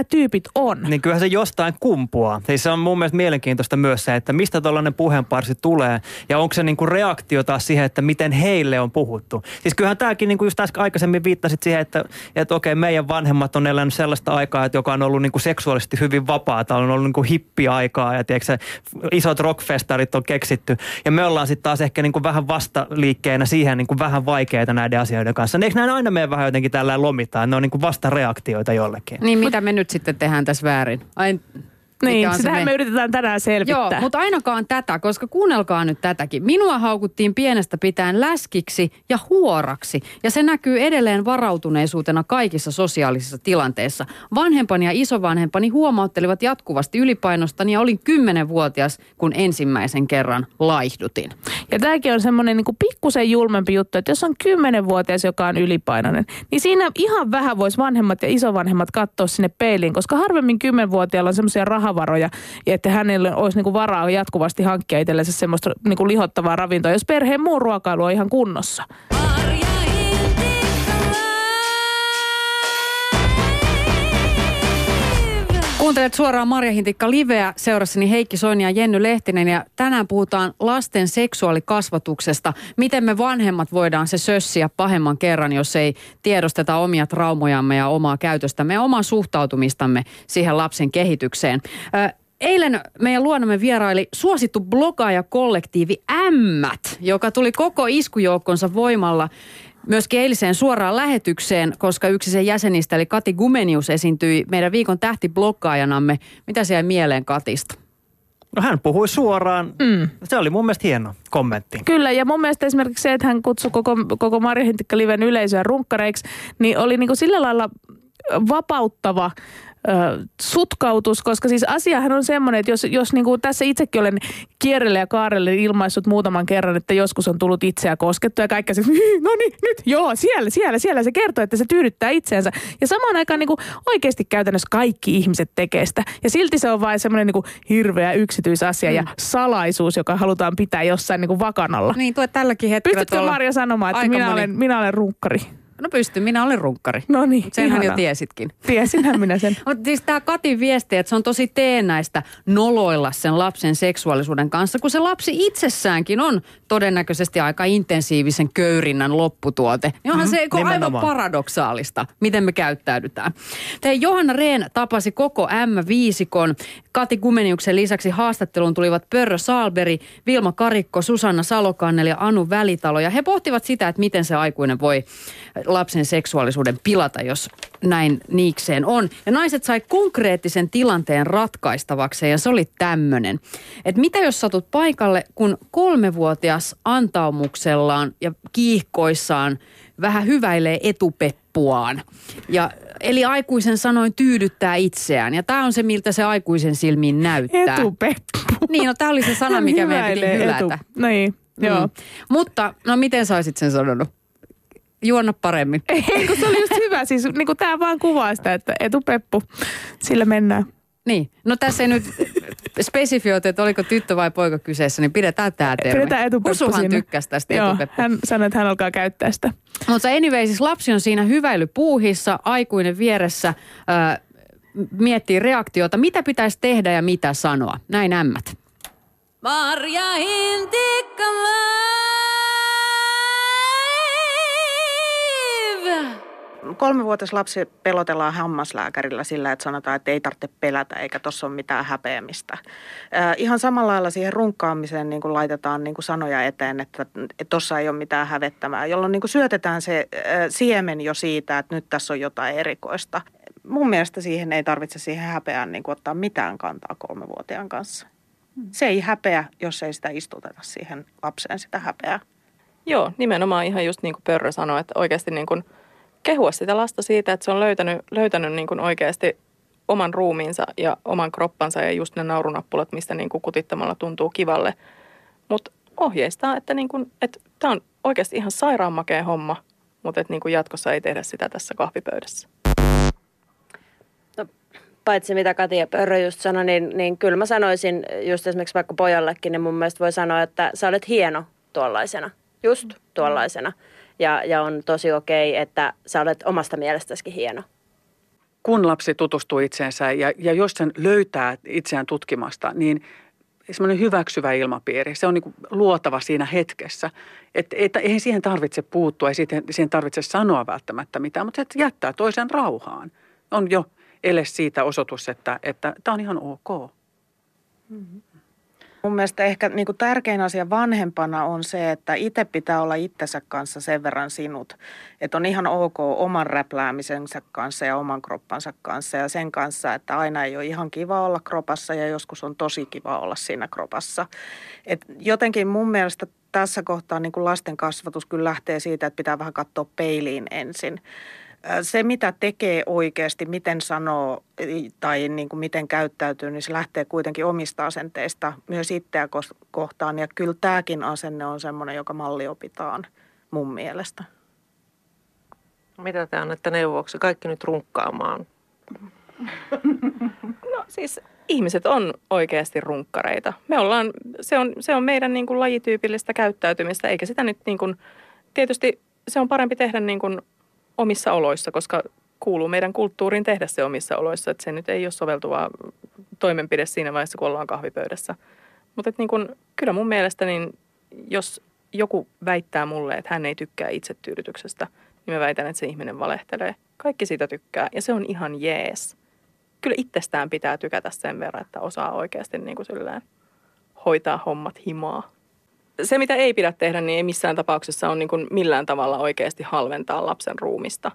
C: tyypit on?
D: Niin kyllähän se jostain kumpuaa. Siis se on mun mielestä mielenkiintoista myös se, että mistä tällainen puheenparsi tulee ja onko se niin kuin reaktio taas siihen, että miten heille on puhuttu. Siis kyllähän tämäkin niin kuin just äsken aikaisemmin viittasit siihen, että, että okei meidän vanhemmat on elänyt sellaista aikaa, että joka on ollut niin kuin seksuaalisesti hyvin vapaata, on ollut niin kuin hippiaikaa ja tiedätkö, isot rockfestarit on keksitty ja me ollaan sitten taas ehkä niin kuin vähän vastaliikkeenä siihen niin kuin vähän vaikeita näiden asioiden kanssa. Niin eikö näin aina mene vähän jotenkin tällä lomittaa, ne on niin kuin vastareaktioita jollekin?
B: Niin mitä me nyt sitten tehdään tässä väärin? Ai,
C: Niin, sitähän
B: me-
C: me yritetään tänään selvittää.
B: Joo, mutta ainakaan tätä, koska kuunnelkaa nyt tätäkin. Minua haukuttiin pienestä pitäen läskiksi ja huoraksi. Ja se näkyy edelleen varautuneisuutena kaikissa sosiaalisissa tilanteissa. Vanhempani ja isovanhempani huomauttelivat jatkuvasti ylipainostani ja olin kymmenenvuotias, kun ensimmäisen kerran laihdutin.
C: Ja tämäkin on semmoinen niin pikkusen julmempi juttu, että jos on kymmenenvuotias, joka on ylipainoinen, niin siinä ihan vähän voisi vanhemmat ja isovanhemmat katsoa sinne peiliin, koska harvemmin kymmenvuotiaalla on semmoisia rahavaroja, että hänellä olisi niin kuin varaa jatkuvasti hankkia itsellensä semmoista niin kuin lihottavaa ravintoa, jos perheen muu ruokailu on ihan kunnossa.
B: Kuuntelet suoraan Marja Hintikka Liveä, seurassani Heikki Soini ja Jenny Lehtinen ja tänään puhutaan lasten seksuaalikasvatuksesta. Miten me vanhemmat voidaan se sössiä pahemman kerran, jos ei tiedosteta omia traumojamme ja omaa käytöstämme ja omaa suhtautumistamme siihen lapsen kehitykseen. Eilen meidän luonamme vieraili suosittu blogaaja-kollektiivi Ämmät, joka tuli koko iskujoukkonsa voimalla myöskin eiliseen suoraan lähetykseen, koska yksi sen jäsenistä, eli Kati Gumenius, esiintyi meidän viikon tähtiblokkaajanamme. Mitä siellä mieleen Katista?
D: No hän puhui suoraan. Mm. Se oli mun mielestä hieno kommentti.
C: Kyllä, ja mun mielestä esimerkiksi se, että hän kutsui koko, koko Marja Hintikka Liven yleisöä runkkareiksi, niin oli niin kuin sillä lailla vapauttava sutkautus, koska siis asiahan on semmoinen, että jos, jos niin kuin tässä itsekin olen kierrelle ja kaarelle ilmaissut muutaman kerran, että joskus on tullut itseä koskettua ja kaikki se, no niin, nyt, joo, siellä, siellä, siellä se kertoo, että se tyydyttää itseensä. Ja samaan aikaan niin kuin oikeasti käytännössä kaikki ihmiset tekee sitä. Ja silti se on vain semmoinen niin kuin hirveä yksityisasia mm. ja salaisuus, joka halutaan pitää jossain niin kuin vakanalla.
B: Niin, tuo tälläkin hetkellä
C: Pystytkö
B: tuolla
C: Marja sanomaan, että minä olen, minä olen runkkari?
B: No pystyn, minä olen runkkari.
C: No niin,
B: Senhän jo
C: ihanaa.
B: tiesitkin.
C: Tiesinhän minä sen.
B: Mutta siis tämä Katin viesti, että se on tosi teennäistä noloilla sen lapsen seksuaalisuuden kanssa, kun se lapsi itsessäänkin on todennäköisesti aika intensiivisen köyrinnän lopputuote. Niin onhan mm, se aivan
D: nimenomaan.
B: paradoksaalista, miten me käyttäydytään. Te Johanna Rehn tapasi koko M5-kon. Kati Kumeniuksen lisäksi haastatteluun tulivat Pörrö Saalberi, Vilma Karikko, Susanna Salokannel ja Anu Välitalo. Ja he pohtivat sitä, että miten se aikuinen voi lapsen seksuaalisuuden pilata, jos näin niikseen on. Ja naiset sai konkreettisen tilanteen ratkaistavaksi ja se oli tämmöinen. Että mitä jos satut paikalle, kun kolmevuotias antaumuksellaan ja kiihkoissaan vähän hyväilee etupeppuaan. Ja, eli aikuisen sanoin tyydyttää itseään. Ja tämä on se, miltä se aikuisen silmiin näyttää.
C: Etupeppu.
B: Niin, no tämä oli se sana, mikä meidän piti hylätä.
C: Etu. Niin, joo.
B: Mm. Mutta, no miten sä olisit sen sanonut? Juonna paremmin.
C: Ei, kun se oli just hyvä. Siis niin kuin tämä vaan kuvaa sitä, että etupeppu, sillä mennään.
B: Niin. No tässä ei nyt spesifioitu, että oliko tyttö vai poika kyseessä, niin pidetään tämä termi.
C: Pidetään etupeppu
B: Husuhan
C: sinne.
B: tykkäsi tästä
C: Joo,
B: etupeppu.
C: hän sanoi, että hän alkaa käyttää sitä.
B: Mutta anyway, siis lapsi on siinä hyväilypuuhissa, aikuinen vieressä, ö, miettii reaktiota, mitä pitäisi tehdä ja mitä sanoa. Näin ämmät.
F: Marja Hintikka
G: Kolmevuotias lapsi pelotellaan hammaslääkärillä sillä, että sanotaan, että ei tarvitse pelätä eikä tuossa ole mitään häpeämistä. Ihan samalla lailla siihen runkkaamiseen niin kuin laitetaan niin kuin sanoja eteen, että tuossa ei ole mitään hävettämää, jolloin niin kuin syötetään se siemen jo siitä, että nyt tässä on jotain erikoista. Mun mielestä siihen ei tarvitse siihen häpeään niin kuin ottaa mitään kantaa kolmevuotiaan kanssa. Se ei häpeä, jos ei sitä istuteta siihen lapseen sitä häpeää.
H: Joo, nimenomaan ihan just niin kuin Pörrö sanoi, että oikeasti niin kuin kehua sitä lasta siitä, että se on löytänyt, löytänyt niin kuin oikeasti oman ruumiinsa ja oman kroppansa ja just ne naurunappulat, mistä niin kuin kutittamalla tuntuu kivalle. Mutta ohjeistaa, että, niin kuin, että tämä on oikeasti ihan sairaanmakea homma, mutta että niin kuin jatkossa ei tehdä sitä tässä kahvipöydässä.
I: paitsi mitä Kati ja Pörrö just sanoi, niin, niin kyllä mä sanoisin just esimerkiksi vaikka pojallekin, niin mun mielestä voi sanoa, että sä olet hieno tuollaisena, just tuollaisena. Ja, ja on tosi okei, että sä olet omasta mielestäsi hieno.
J: kun lapsi tutustuu itseensä ja, ja jos sen löytää itseään tutkimasta, niin semmoinen hyväksyvä ilmapiiri, se on niin luotava siinä hetkessä. Että et, ei siihen tarvitse puuttua, ei siihen, siihen tarvitse sanoa välttämättä mitään, mutta se jättää toisen rauhaan. On jo ele siitä osoitus, että että tämä on ihan ok.
G: Mun mielestä ehkä niin kuin tärkein asia vanhempana on se, että itse pitää olla itsensä kanssa sen verran sinut. Että on ihan ok oman räpläämisensä kanssa ja oman kroppansa kanssa ja sen kanssa, että aina ei ole ihan kiva olla kropassa ja joskus on tosi kiva olla siinä kropassa. Et jotenkin mun mielestä tässä kohtaa niin kuin lasten kasvatus kyllä lähtee siitä, että pitää vähän katsoa peiliin ensin se, mitä tekee oikeasti, miten sanoo tai niin kuin miten käyttäytyy, niin se lähtee kuitenkin omista asenteista myös itseä kohtaan. Ja kyllä tämäkin asenne on semmoinen, joka malli opitaan mun mielestä.
K: Mitä te annatte neuvoksi? Kaikki nyt runkkaamaan.
H: No siis ihmiset on oikeasti runkkareita. Me ollaan, se on, se on meidän niin kuin lajityypillistä käyttäytymistä, eikä sitä nyt niin kuin, tietysti se on parempi tehdä niin kuin omissa oloissa, koska kuuluu meidän kulttuuriin tehdä se omissa oloissa. Että se nyt ei ole soveltuva toimenpide siinä vaiheessa, kun ollaan kahvipöydässä. Mutta niin kun, kyllä mun mielestä, niin jos joku väittää mulle, että hän ei tykkää itsetyydytyksestä, niin mä väitän, että se ihminen valehtelee. Kaikki siitä tykkää ja se on ihan jees. Kyllä itsestään pitää tykätä sen verran, että osaa oikeasti niin hoitaa hommat himaa se, mitä ei pidä tehdä, niin ei missään tapauksessa on niin kuin millään tavalla oikeasti halventaa lapsen ruumista.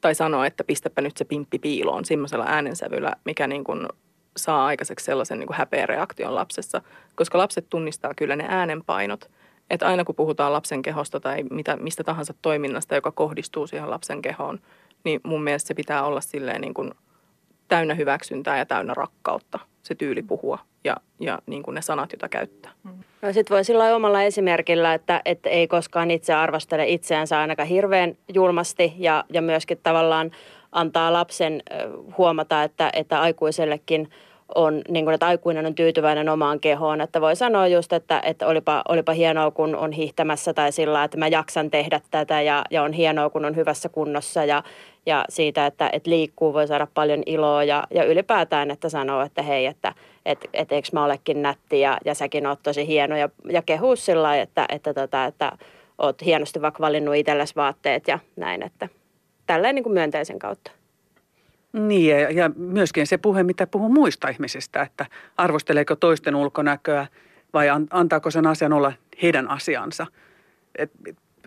H: Tai sanoa, että pistäpä nyt se pimppi piiloon semmoisella äänensävyllä, mikä niin kuin saa aikaiseksi sellaisen niin kuin häpeäreaktion lapsessa. Koska lapset tunnistaa kyllä ne äänenpainot. Että aina kun puhutaan lapsen kehosta tai mitä, mistä tahansa toiminnasta, joka kohdistuu siihen lapsen kehoon, niin mun mielestä se pitää olla silleen niin kuin täynnä hyväksyntää ja täynnä rakkautta, se tyyli puhua ja, ja niin kuin ne sanat, joita käyttää.
I: No sitten voi sillä omalla esimerkillä, että, että ei koskaan itse arvostele itseänsä ainakaan hirveän julmasti ja, ja myöskin tavallaan antaa lapsen huomata, että, että aikuisellekin on, niin kuin, että aikuinen on tyytyväinen omaan kehoon. Että voi sanoa just, että, että olipa, olipa hienoa, kun on hiihtämässä tai sillä että mä jaksan tehdä tätä ja, ja on hienoa, kun on hyvässä kunnossa ja, ja siitä, että, että liikkuu, voi saada paljon iloa ja, ja ylipäätään, että sanoo, että hei, että et, et eikö mä olekin nätti ja, ja säkin oot tosi hieno ja, ja kehuu sillä lailla, että, että, tota, että oot hienosti vaikka valinnut itsellesi vaatteet ja näin, että tälleen niin kuin myönteisen kautta.
J: Niin ja, ja myöskin se puhe, mitä puhuu muista ihmisistä, että arvosteleeko toisten ulkonäköä vai antaako sen asian olla heidän asiansa. Et,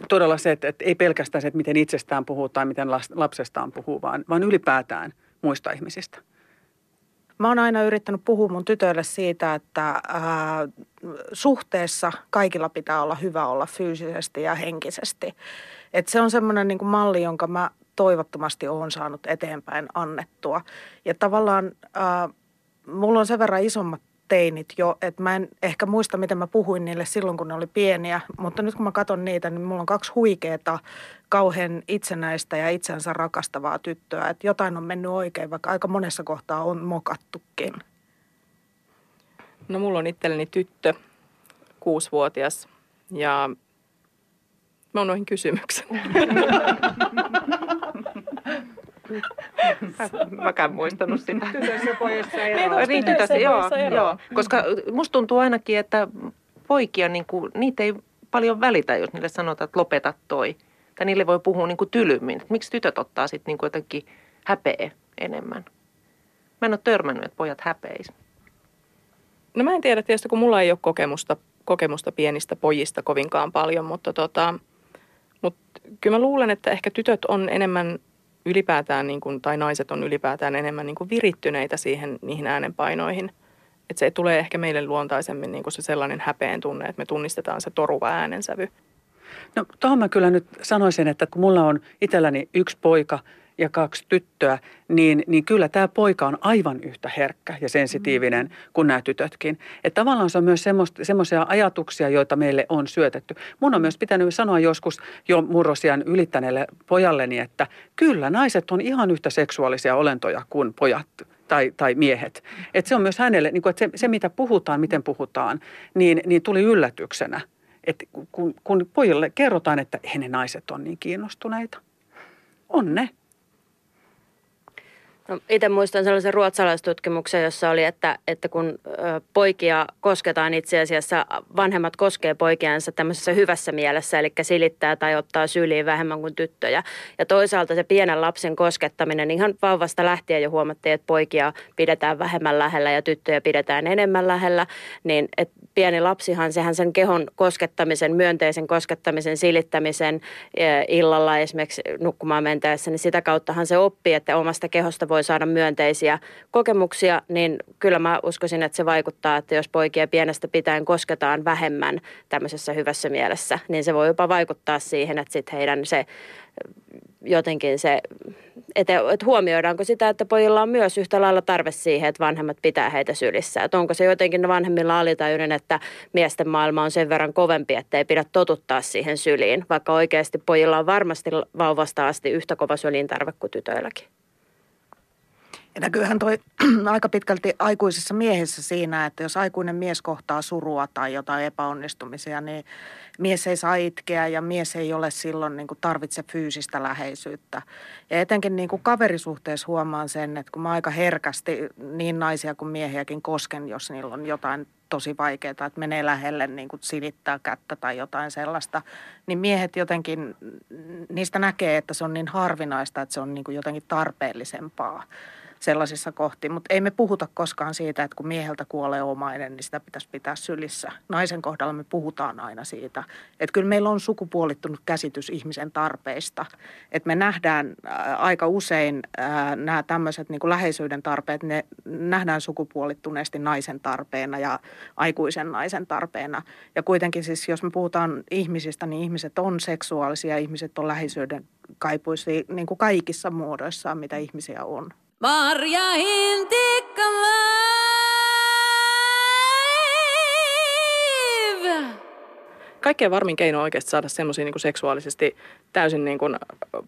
J: todella se, että, että ei pelkästään se, että miten itsestään puhuu tai miten lapsestaan puhuu, vaan, vaan ylipäätään muista ihmisistä.
G: Mä oon aina yrittänyt puhua mun tytöille siitä, että ää, suhteessa kaikilla pitää olla hyvä olla fyysisesti ja henkisesti. Et se on semmoinen niin malli, jonka mä toivottomasti olen saanut eteenpäin annettua. Ja tavallaan ää, mulla on sen verran isommat teinit jo, että mä en ehkä muista, miten mä puhuin niille silloin, kun ne oli pieniä. Mutta nyt kun mä katson niitä, niin mulla on kaksi huikeeta, kauhean itsenäistä ja itsensä rakastavaa tyttöä. Että jotain on mennyt oikein, vaikka aika monessa kohtaa on mokattukin.
H: No mulla on itselleni tyttö, kuusivuotias ja mä oon noihin kysymyksen.
K: Mäkään muistanut sitä.
L: Tytössä pojassa
K: eroa. Niin, tytössä, joo, joo. Koska musta tuntuu ainakin, että poikia, niin kuin, niitä ei paljon välitä, jos niille sanotaan, että lopeta toi. Tai niille voi puhua niin kuin tylymmin. Miksi tytöt ottaa sitten niin jotenkin häpeä enemmän? Mä en ole törmännyt, että pojat häpeis.
H: No mä en tiedä tietysti, kun mulla ei ole kokemusta, kokemusta pienistä pojista kovinkaan paljon, mutta, tota, mutta kyllä mä luulen, että ehkä tytöt on enemmän ylipäätään, niin kuin, tai naiset on ylipäätään enemmän niin kuin virittyneitä siihen, niihin äänenpainoihin. Että se tulee ehkä meille luontaisemmin niin kuin se sellainen häpeen tunne, että me tunnistetaan se toruva äänensävy.
J: No tuohon mä kyllä nyt sanoisin, että kun mulla on itselläni yksi poika – ja kaksi tyttöä, niin, niin kyllä tämä poika on aivan yhtä herkkä ja sensitiivinen mm. kuin nämä tytötkin. Että tavallaan se on myös semmoisia ajatuksia, joita meille on syötetty. Mun on myös pitänyt sanoa joskus jo murrosian ylittäneelle pojalleni, että kyllä naiset on ihan yhtä seksuaalisia olentoja kuin pojat tai, tai miehet. Että se on myös hänelle, niin kuin, että se, se mitä puhutaan, miten puhutaan, niin, niin tuli yllätyksenä. Että kun, kun pojille kerrotaan, että he ne naiset on niin kiinnostuneita. On ne.
I: No, itse muistan sellaisen ruotsalaistutkimuksen, jossa oli, että, että kun poikia kosketaan itse asiassa, vanhemmat koskee poikiansa tämmöisessä hyvässä mielessä, eli silittää tai ottaa syliin vähemmän kuin tyttöjä. Ja toisaalta se pienen lapsen koskettaminen, ihan vauvasta lähtien jo huomattiin, että poikia pidetään vähemmän lähellä ja tyttöjä pidetään enemmän lähellä, niin et pieni lapsihan, sehän sen kehon koskettamisen, myönteisen koskettamisen, silittämisen illalla esimerkiksi nukkumaan mentäessä, niin sitä kauttahan se oppii, että omasta kehosta voi saada myönteisiä kokemuksia, niin kyllä mä uskoisin, että se vaikuttaa, että jos poikia pienestä pitäen kosketaan vähemmän tämmöisessä hyvässä mielessä, niin se voi jopa vaikuttaa siihen, että sitten heidän se jotenkin se, että, että huomioidaanko sitä, että pojilla on myös yhtä lailla tarve siihen, että vanhemmat pitää heitä sylissä. Että onko se jotenkin vanhemmilla alitajuinen, että miesten maailma on sen verran kovempi, että ei pidä totuttaa siihen syliin, vaikka oikeasti pojilla on varmasti vauvasta asti yhtä kova sylin tarve kuin tytöilläkin.
G: Näkyyhän toi aika pitkälti aikuisessa miehessä siinä, että jos aikuinen mies kohtaa surua tai jotain epäonnistumisia, niin mies ei saa itkeä ja mies ei ole silloin niin kuin tarvitse fyysistä läheisyyttä. Ja etenkin niin kuin kaverisuhteessa huomaan sen, että kun mä aika herkästi niin naisia kuin miehiäkin kosken, jos niillä on jotain tosi vaikeaa, että menee lähelle niin kuin silittää kättä tai jotain sellaista, niin miehet jotenkin, niistä näkee, että se on niin harvinaista, että se on niin kuin jotenkin tarpeellisempaa sellaisissa kohti. Mutta ei me puhuta koskaan siitä, että kun mieheltä kuolee omainen, niin sitä pitäisi pitää sylissä. Naisen kohdalla me puhutaan aina siitä, että kyllä meillä on sukupuolittunut käsitys ihmisen tarpeista. Että me nähdään aika usein nämä tämmöiset niin läheisyyden tarpeet, ne nähdään sukupuolittuneesti naisen tarpeena ja aikuisen naisen tarpeena. Ja kuitenkin siis, jos me puhutaan ihmisistä, niin ihmiset on seksuaalisia, ihmiset on läheisyyden kaipuisia niin kuin kaikissa muodoissaan, mitä ihmisiä on.
F: Marja Hintikka
H: Kaikkein varmin keino on oikeasti saada semmoisia niin seksuaalisesti täysin niin kuin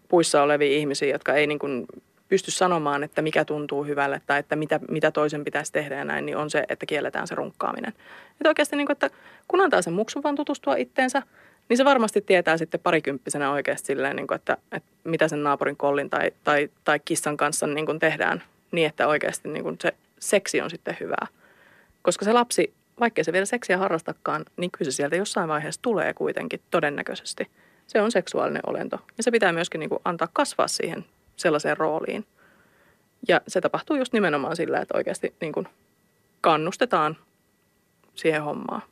H: puissa olevia ihmisiä, jotka ei niin kuin pysty sanomaan, että mikä tuntuu hyvälle tai että mitä, mitä toisen pitäisi tehdä ja näin, niin on se, että kielletään se runkkaaminen. Että oikeasti, niin kuin, että kun antaa sen muksun vaan tutustua itteensä, niin se varmasti tietää sitten parikymppisenä oikeasti silleen, niin kuin, että, että mitä sen naapurin kollin tai, tai, tai kissan kanssa niin kuin tehdään niin, että oikeasti niin kuin se seksi on sitten hyvää. Koska se lapsi, vaikkei se vielä seksiä harrastakaan, niin kyllä se sieltä jossain vaiheessa tulee kuitenkin todennäköisesti. Se on seksuaalinen olento ja se pitää myöskin niin kuin antaa kasvaa siihen sellaiseen rooliin. Ja se tapahtuu just nimenomaan sillä, että oikeasti niin kuin kannustetaan siihen hommaan.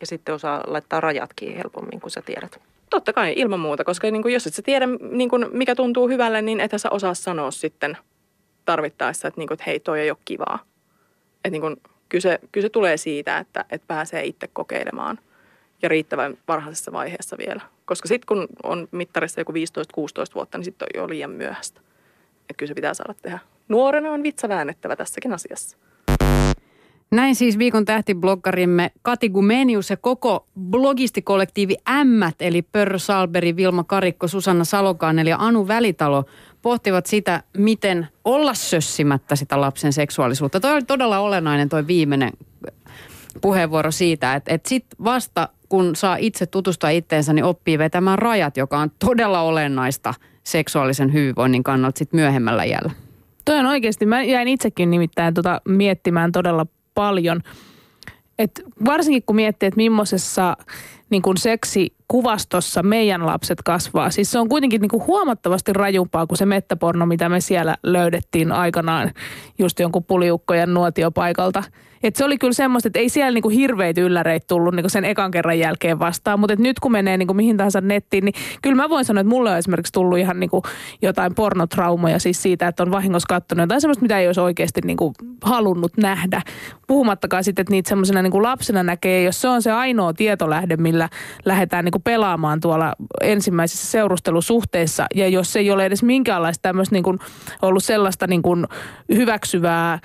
K: Ja sitten osaa laittaa rajatkin helpommin, kun sä tiedät.
H: Totta kai, ilman muuta, koska niin kuin, jos et sä tiedä, niin kuin, mikä tuntuu hyvälle, niin et sä osaa sanoa sitten tarvittaessa, että, niin kuin, että hei, toi ei ole kivaa. Että niin kuin, kyllä, se, kyllä se tulee siitä, että, että pääsee itse kokeilemaan ja riittävän varhaisessa vaiheessa vielä. Koska sitten kun on mittarissa joku 15-16 vuotta, niin sitten on jo liian myöhäistä. Että kyllä se pitää saada tehdä. Nuorena on vitsa väännettävä tässäkin asiassa.
B: Näin siis viikon tähtibloggarimme Kati Gumenius ja koko blogistikollektiivi Ämmät, eli Pörr Salberi, Vilma Karikko, Susanna Salokaaneli ja Anu Välitalo pohtivat sitä, miten olla sössimättä sitä lapsen seksuaalisuutta. Toi oli todella olennainen toi viimeinen puheenvuoro siitä, että, että sit vasta kun saa itse tutustua itteensä, niin oppii vetämään rajat, joka on todella olennaista seksuaalisen hyvinvoinnin kannalta sit myöhemmällä jällä.
C: Toi on oikeasti, mä jäin itsekin nimittäin tota miettimään todella paljon. Et varsinkin kun miettii, että millaisessa niin kun seksikuvastossa meidän lapset kasvaa. Siis se on kuitenkin niin kuin huomattavasti rajumpaa kuin se mettäporno, mitä me siellä löydettiin aikanaan just jonkun puliukkojen nuotiopaikalta. Et se oli kyllä semmoista, että ei siellä niinku hirveitä ylläreitä tullut niinku sen ekan kerran jälkeen vastaan. Mutta nyt kun menee niinku mihin tahansa nettiin, niin kyllä mä voin sanoa, että mulle on esimerkiksi tullut ihan niinku jotain pornotraumoja siis siitä, että on vahingossa katsonut jotain semmoista, mitä ei olisi oikeasti niinku halunnut nähdä. Puhumattakaan sitten, että niitä semmoisena niinku lapsena näkee, jos se on se ainoa tietolähde, millä lähdetään niinku pelaamaan tuolla ensimmäisissä seurustelusuhteissa. Ja jos ei ole edes minkäänlaista tämmöistä niinku ollut sellaista niinku hyväksyvää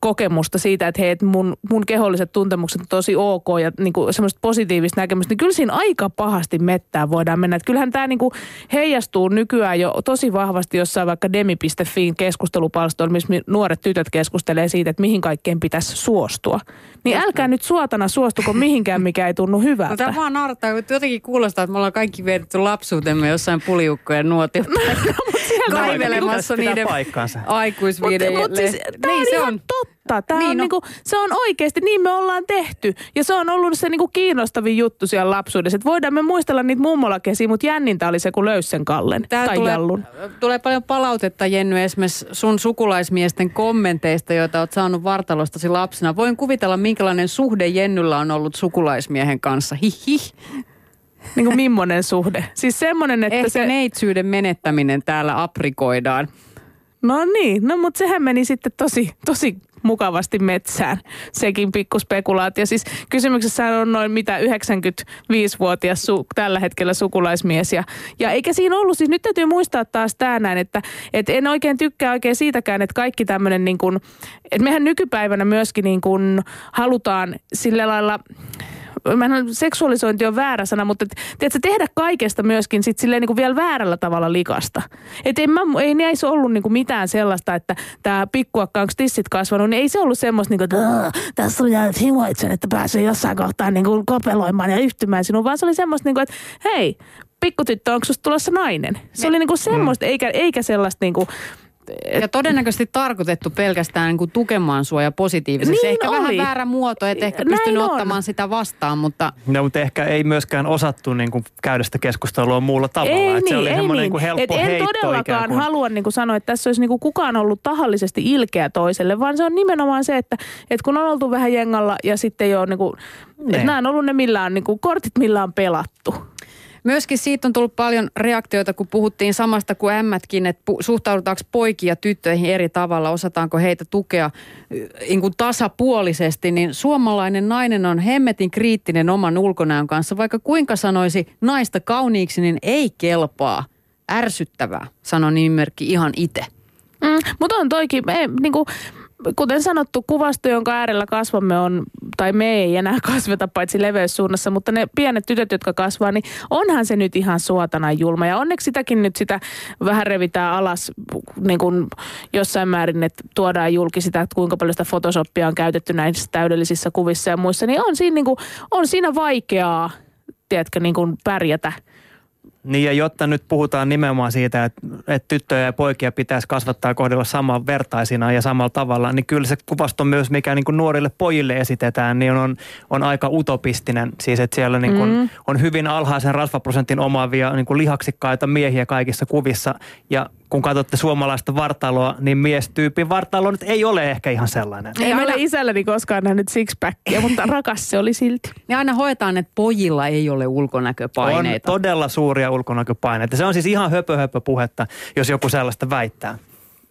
C: kokemusta siitä, että hei, että mun, mun keholliset tuntemukset on tosi ok ja niin kuin semmoista positiivista näkemystä, niin kyllä siinä aika pahasti mettää voidaan mennä. Että kyllähän tämä niin kuin heijastuu nykyään jo tosi vahvasti jossain vaikka demi.fiin keskustelupalstoilla, missä nuoret tytöt keskustelee siitä, että mihin kaikkeen pitäisi suostua. Niin älkää nyt suotana suostuko mihinkään, mikä ei tunnu hyvältä.
B: No, tämä vaan naurattaa, kun jotenkin kuulostaa, että me ollaan kaikki vietetty lapsuutemme jossain puliukkojen nuotio kaivelemassa
D: Pitää
B: niiden
D: paikkaansa.
B: aikuisviideille.
C: Mutta siis, tämä on ihan totta. Tämä niin, on
B: no.
C: niinku, se on oikeasti, niin me ollaan tehty. Ja se on ollut se niinku kiinnostavin juttu siellä lapsuudessa. Että voidaan me muistella niitä mummolakesiä, mutta jännintä oli se, kun löysi sen Kallen
B: Täällä
C: tai
B: tulee,
C: Jallun.
B: tulee paljon palautetta, Jenny, esimerkiksi sun sukulaismiesten kommenteista, joita oot saanut vartalostasi lapsena. Voin kuvitella, minkälainen suhde Jennyllä on ollut sukulaismiehen kanssa. Hihi.
C: Niin kuin millainen suhde. Siis semmoinen, että
B: Ehkä
C: se...
B: neitsyyden menettäminen täällä aprikoidaan.
C: No niin, no mutta sehän meni sitten tosi, tosi mukavasti metsään, sekin pikku spekulaatio. Siis kysymyksessä on noin mitä 95-vuotias su, tällä hetkellä sukulaismies. Ja, ja eikä siinä ollut, siis nyt täytyy muistaa taas tämä näin, että, että en oikein tykkää oikein siitäkään, että kaikki tämmöinen niin kuin, että mehän nykypäivänä myöskin niin kuin halutaan sillä lailla mä en, seksuaalisointi on väärä sana, mutta tiedätkö, tehdä kaikesta myöskin sit silleen niin kuin vielä väärällä tavalla likasta. Et en mä, ei näissä ollut niin kuin mitään sellaista, että tämä pikkuakka onko tissit kasvanut, niin ei se ollut semmoista, niin kuin, että "Aa, tässä on jäänyt himoitsen, että pääsee jossain kohtaa niin kuin kopeloimaan ja yhtymään sinuun, vaan se oli semmoista, niin kuin, että hei, pikkutyttö, onko susta tulossa nainen? Se oli niin kuin semmoista, eikä, eikä sellaista niin kuin,
B: Ja todennäköisesti tarkoitettu pelkästään niin kuin tukemaan sua ja positiivisesti.
C: Niin
B: ehkä vähän
C: oli.
B: väärä muoto, et ehkä
C: Näin
B: pystynyt
C: on.
B: ottamaan sitä vastaan, mutta
D: No, mutta ehkä ei myöskään osattu niin kuin, käydä sitä keskustelua muulla tavalla.
C: Ei
D: että
C: niin,
D: se oli
C: ei
D: semmoinen
C: niin.
D: niin kuin helppo
C: Et en todellakaan
D: kuin.
C: halua niin kuin sanoa, että tässä olisi niin kuin kukaan ollut tahallisesti ilkeä toiselle, vaan se on nimenomaan se, että, että kun on oltu vähän jengalla ja sitten ei ole niin kuin, että
D: Niin.
C: nämä on ollut ne millään, niin kuin kortit millä on pelattu.
B: Myöskin siitä on tullut paljon reaktioita, kun puhuttiin samasta kuin ämmätkin, että suhtaudutaanko poikia tyttöihin eri tavalla, osataanko heitä tukea niin kuin tasapuolisesti, niin suomalainen nainen on hemmetin kriittinen oman ulkonäön kanssa. Vaikka kuinka sanoisi naista kauniiksi, niin ei kelpaa. Ärsyttävää, sanoi nimimerkki ihan itse.
C: Mm, mutta on toikin, me, niin kuin, kuten sanottu, kuvasto, jonka äärellä kasvamme on, tai me ei enää kasveta paitsi leveyssuunnassa, mutta ne pienet tytöt, jotka kasvaa, niin onhan se nyt ihan suotana julma. Ja onneksi sitäkin nyt sitä vähän revitään alas niin kuin jossain määrin, että tuodaan julki sitä, että kuinka paljon sitä Photoshopia on käytetty näissä täydellisissä kuvissa ja muissa. Niin on siinä, niin kuin, on siinä vaikeaa, tiedätkö, niin kuin pärjätä.
D: Niin ja jotta nyt puhutaan nimenomaan siitä, että, että tyttöjä ja poikia pitäisi kasvattaa kohdella saman vertaisina ja samalla tavalla, niin kyllä se kuvasto myös, mikä niin kuin nuorille pojille esitetään, niin on, on aika utopistinen. Siis että siellä niin kuin
C: Mm.
D: on hyvin alhaisen rasvaprosentin omaavia niin kuin lihaksikkaita miehiä kaikissa kuvissa. Ja kun katsotte suomalaista vartaloa, niin miestyypin vartalo nyt ei ole ehkä ihan sellainen.
C: Ei
B: aina-
C: meillä isälläni koskaan nähnyt sixpackia, mutta rakas se oli silti.
B: Ja aina hoetaan, että pojilla ei ole
D: On
B: ulkonäköpaineita.
D: todella suuria ulkonäköpaineita. Se on siis ihan höpö, höpö puhetta, jos joku sellaista väittää.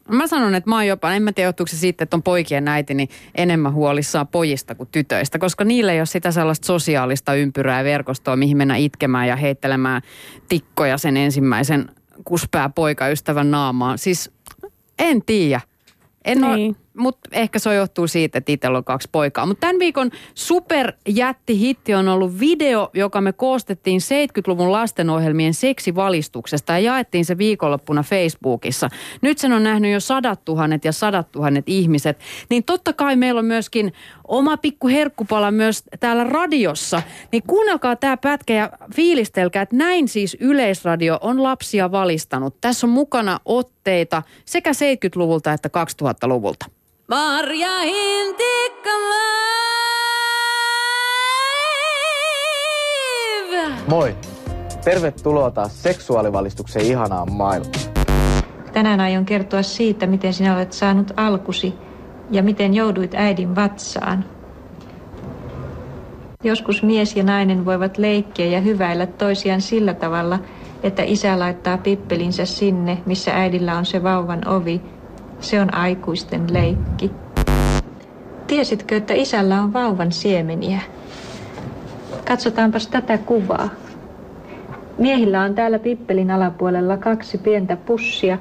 B: Mä sanon, että mä oon jopa, en mä tiedä johtuuko se siitä, että on poikien äiti, niin enemmän huolissaan pojista kuin tytöistä, koska niillä ei ole sitä sellaista sosiaalista ympyrää ja verkostoa, mihin mennä itkemään ja heittelemään tikkoja sen ensimmäisen kuspää poikaystävän naamaan. Siis en tiedä. En niin.
C: Niin.
B: Mutta ehkä se johtuu siitä, että itsellä on kaksi poikaa. Mutta tämän viikon superjättihitti on ollut video, joka me koostettiin 70-luvun lastenohjelmien seksivalistuksesta ja jaettiin se viikonloppuna Facebookissa. Nyt sen on nähnyt jo sadat tuhannet ja sadat tuhannet ihmiset. Niin totta kai meillä on myöskin oma pikku herkkupala myös täällä radiossa. Niin kuunnelkaa tämä pätkä ja fiilistelkää, että näin siis Yleisradio on lapsia valistanut. Tässä on mukana otteita sekä 70-luvulta että 2000-luvulta.
F: Marja Hintikka live.
L: Moi! Tervetuloa taas seksuaalivalistuksen ihanaan maailmaan.
M: Tänään aion kertoa siitä, miten sinä olet saanut alkusi ja miten jouduit äidin vatsaan. Joskus mies ja nainen voivat leikkiä ja hyväillä toisiaan sillä tavalla, että isä laittaa pippelinsä sinne, missä äidillä on se vauvan ovi. Se on aikuisten leikki. Tiesitkö, että isällä on vauvan siemeniä? Katsotaanpas tätä kuvaa. Miehillä on täällä pippelin alapuolella kaksi pientä pussia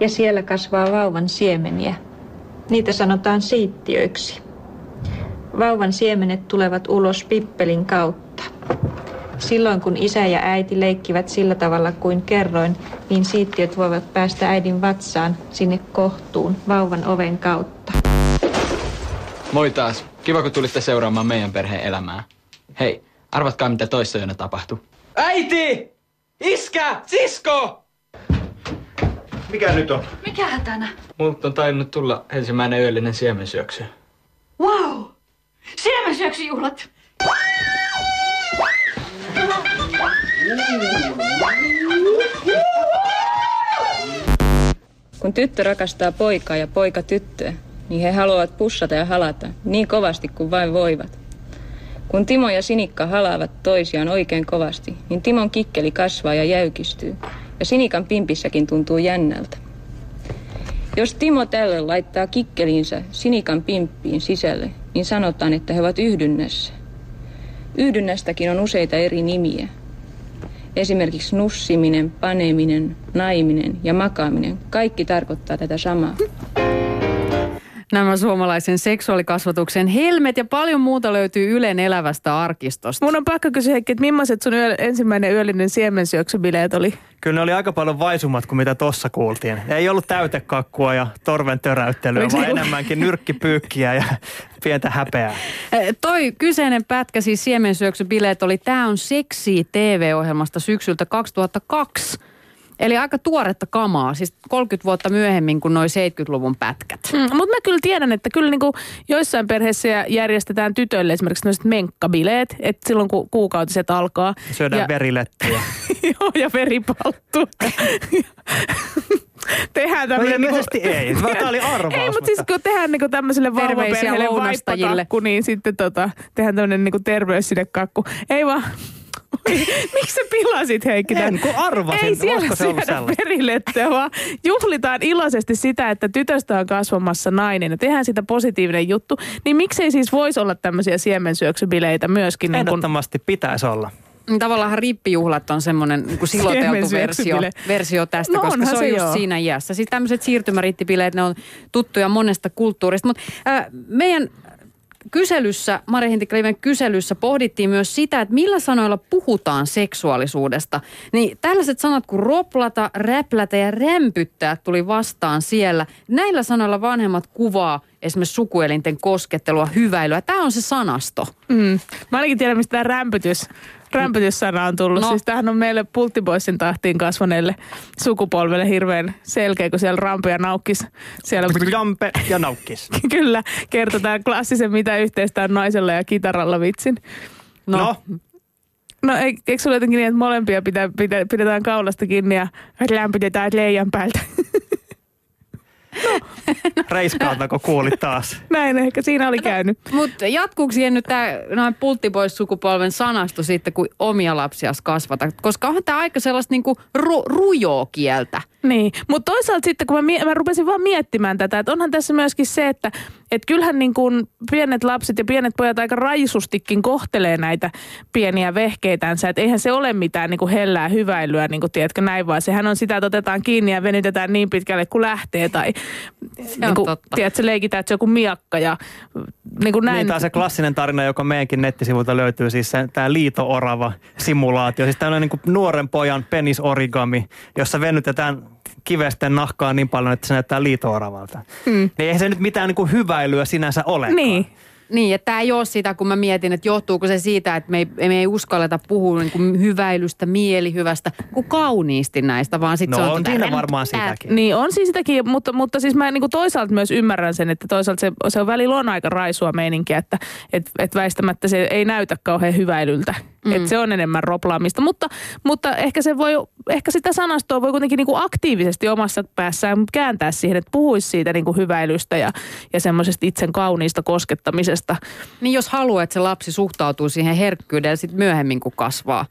M: ja siellä kasvaa vauvan siemeniä. Niitä sanotaan siittiöiksi. Vauvan siemenet tulevat ulos pippelin kautta. Silloin kun isä ja äiti leikkivät sillä tavalla kuin kerroin, niin siittiöt voivat päästä äidin vatsaan sinne kohtuun vauvan oven kautta.
N: Moi taas. Kiva, kun tulitte seuraamaan meidän perheen elämää. Hei, arvatkaa mitä toissa yönä tapahtui.
O: Äiti! Iskä! Sisko!
N: Mikä nyt on?
P: Mikä hätänä?
N: Multa on tainnut tulla ensimmäinen yöllinen siemensyöksy.
P: Wow! Siemensyöksyjuhlat!
Q: Kun tyttö rakastaa poikaa ja poika tyttöä, niin he haluavat pussata ja halata niin kovasti kuin vain voivat. Kun Timo ja Sinikka halaavat toisiaan oikein kovasti, niin Timon kikkeli kasvaa ja jäykistyy, ja Sinikan pimpissäkin tuntuu jännältä. Jos Timo tälle laittaa kikkeliinsä Sinikan pimppiin sisälle, niin sanotaan, että he ovat yhdynnässä. Yhdynnästäkin on useita eri nimiä. Esimerkiksi nussiminen, paneminen, naiminen ja makaaminen. Kaikki tarkoittaa tätä samaa.
B: Nämä suomalaisen seksuaalikasvatuksen helmet ja paljon muuta löytyy Ylen elävästä arkistosta.
C: Mun on pakko kysyä Heikki, että millaiset sun yö, ensimmäinen yöllinen siemensyöksybileet oli?
D: Kyllä ne oli aika paljon vaisummat kuin mitä tossa kuultiin. Ei ollut täytekakkua ja torven töräyttelyä,
B: Oliko
D: vaan enemmänkin nyrkkipyykkiä ja pientä häpeää.
B: Toi kyseinen pätkä, siis siemensyöksybileet, oli Tää on seksi TV-ohjelmasta syksyltä 2002. Eli aika tuoretta kamaa, siis 30 vuotta myöhemmin kuin noin 70-luvun pätkät.
C: Mm, mutta mä kyllä tiedän, että kyllä niinku joissain perheissä järjestetään tytöille esimerkiksi tämmöiset menkkabileet, että silloin kun kuukautiset alkaa.
D: Syödään
C: ja,
D: verilettuja.
C: Joo, ja veripalttu. tehdään tämmöinen...
D: No ilmeisesti ei. Tämä oli arvaus,
C: Ei, mutta siis kun tehdään niinku tämmöiselle vauvaperheelle vaippakakku, niin sitten tota, tehdään tämmöinen niinku terveyssidekakku. Ei vaan... Miksi sä pilasit Heikki? tän?
D: En, kun arvasin.
C: Ei siellä
D: se ollut
C: verilettuja, vaan juhlitaan iloisesti sitä, että tytöstä on kasvamassa nainen ja tehdään sitä positiivinen juttu. Niin miksei siis voisi olla tämmöisiä siemensyöksybileitä myöskin? Niin kun,
D: Ehdottomasti pitäisi olla.
B: Niin Tavallaan rippijuhlat on semmoinen niin kuin siloteltu versio, versio tästä,
C: No
B: koska se on
C: se
B: just
C: joo.
B: siinä iässä. Siis tämmöiset siirtymärittibileet, ne on tuttuja monesta kulttuurista. Mutta äh, meidän kyselyssä, Mari Hintikliven kyselyssä pohdittiin myös sitä, että millä sanoilla puhutaan seksuaalisuudesta. Niin tällaiset sanat kuin roplata, räplätä ja rämpyttää tuli vastaan siellä. Näillä sanoilla vanhemmat kuvaa esimerkiksi sukuelinten koskettelua, hyväilyä. Tämä on se sanasto.
C: Mm. Mä ainakin tiedän, mistä tämä rämpytys, rämpytyssana on tullut.
B: No.
C: Siis tämähän on meille Pulttiboissin tahtiin kasvaneelle sukupolvelle hirveän selkeä, kun siellä Rampe ja Naukkis siellä
D: Jampe ja naukkis.
C: kyllä kertotaan klassisen mitä yhteistä on naisella ja kitaralla vitsin.
B: No,
D: No,
C: No ei, eikö sulla jotenkin niin, että molempia pitää, pitää, pidetään kaulasta kiinni ja lämpitetään leijan päältä?
D: reiskaaltako kuulit taas?
C: Näin ehkä siinä oli käynyt.
B: Mutta jatkuuko siihen nyt tämä noin pulttipois-sukupolven sanasto sitten, kun omia lapsia kasvata? Koska onhan tämä aika sellaista niinku ru- rujoa kieltä.
C: Niin, mutta toisaalta sitten kun mä, mie- mä rupesin vaan miettimään tätä, että onhan tässä myöskin se, että et kyllähän niin kuin pienet lapset ja pienet pojat aika rajustikin kohtelee näitä pieniä vehkeitänsä, että eihän se ole mitään niin kuin hellää hyväilyä, niin kuin tiedätkö näin, vaan sehän on sitä, että otetaan kiinni ja venytetään niin pitkälle kuin lähtee tai niin kuin,
B: totta.
C: tiedätkö, leikitään, että se on joku miakka ja niin kuin näin.
D: Niin, tämä on se klassinen tarina, joka meidänkin nettisivulta löytyy, siis se, tämä liito-orava simulaatio. Siis tämmöinen niin nuoren pojan penisorigami, jossa venytetään kivesten nahkaa niin paljon, että se näyttää liito-oravalta.
C: Mm.
D: Niin eihän se nyt mitään niin kuin hyväilyä sinänsä ole.
C: Niin.
B: Niin, että tämä ei ole sitä, kun mä mietin, että johtuuko se siitä, että me ei, me ei uskalleta puhua niin kuin hyväilystä, mielihyvästä, kuin kauniisti näistä, vaan sitten
D: No
B: se
D: on
B: on
D: siinä varmaan sitäkin.
C: Niin on siis sitäkin, mutta, mutta siis mä niin kuin toisaalta myös ymmärrän sen, että toisaalta se, se on välillä on aika raisua meininkiä, että et, et väistämättä se ei näytä kauhean hyväilyltä. Mm. Että se on enemmän roplaamista, mutta, mutta ehkä, se voi, ehkä sitä sanastoa voi kuitenkin niin kuin aktiivisesti omassa päässään kääntää siihen, että puhuisi siitä niin kuin hyväilystä ja, ja semmoisesta itsen kauniista koskettamisesta.
B: Niin jos haluaa, että se lapsi suhtautuu siihen herkkyydellä sitten myöhemmin, kun kasvaa.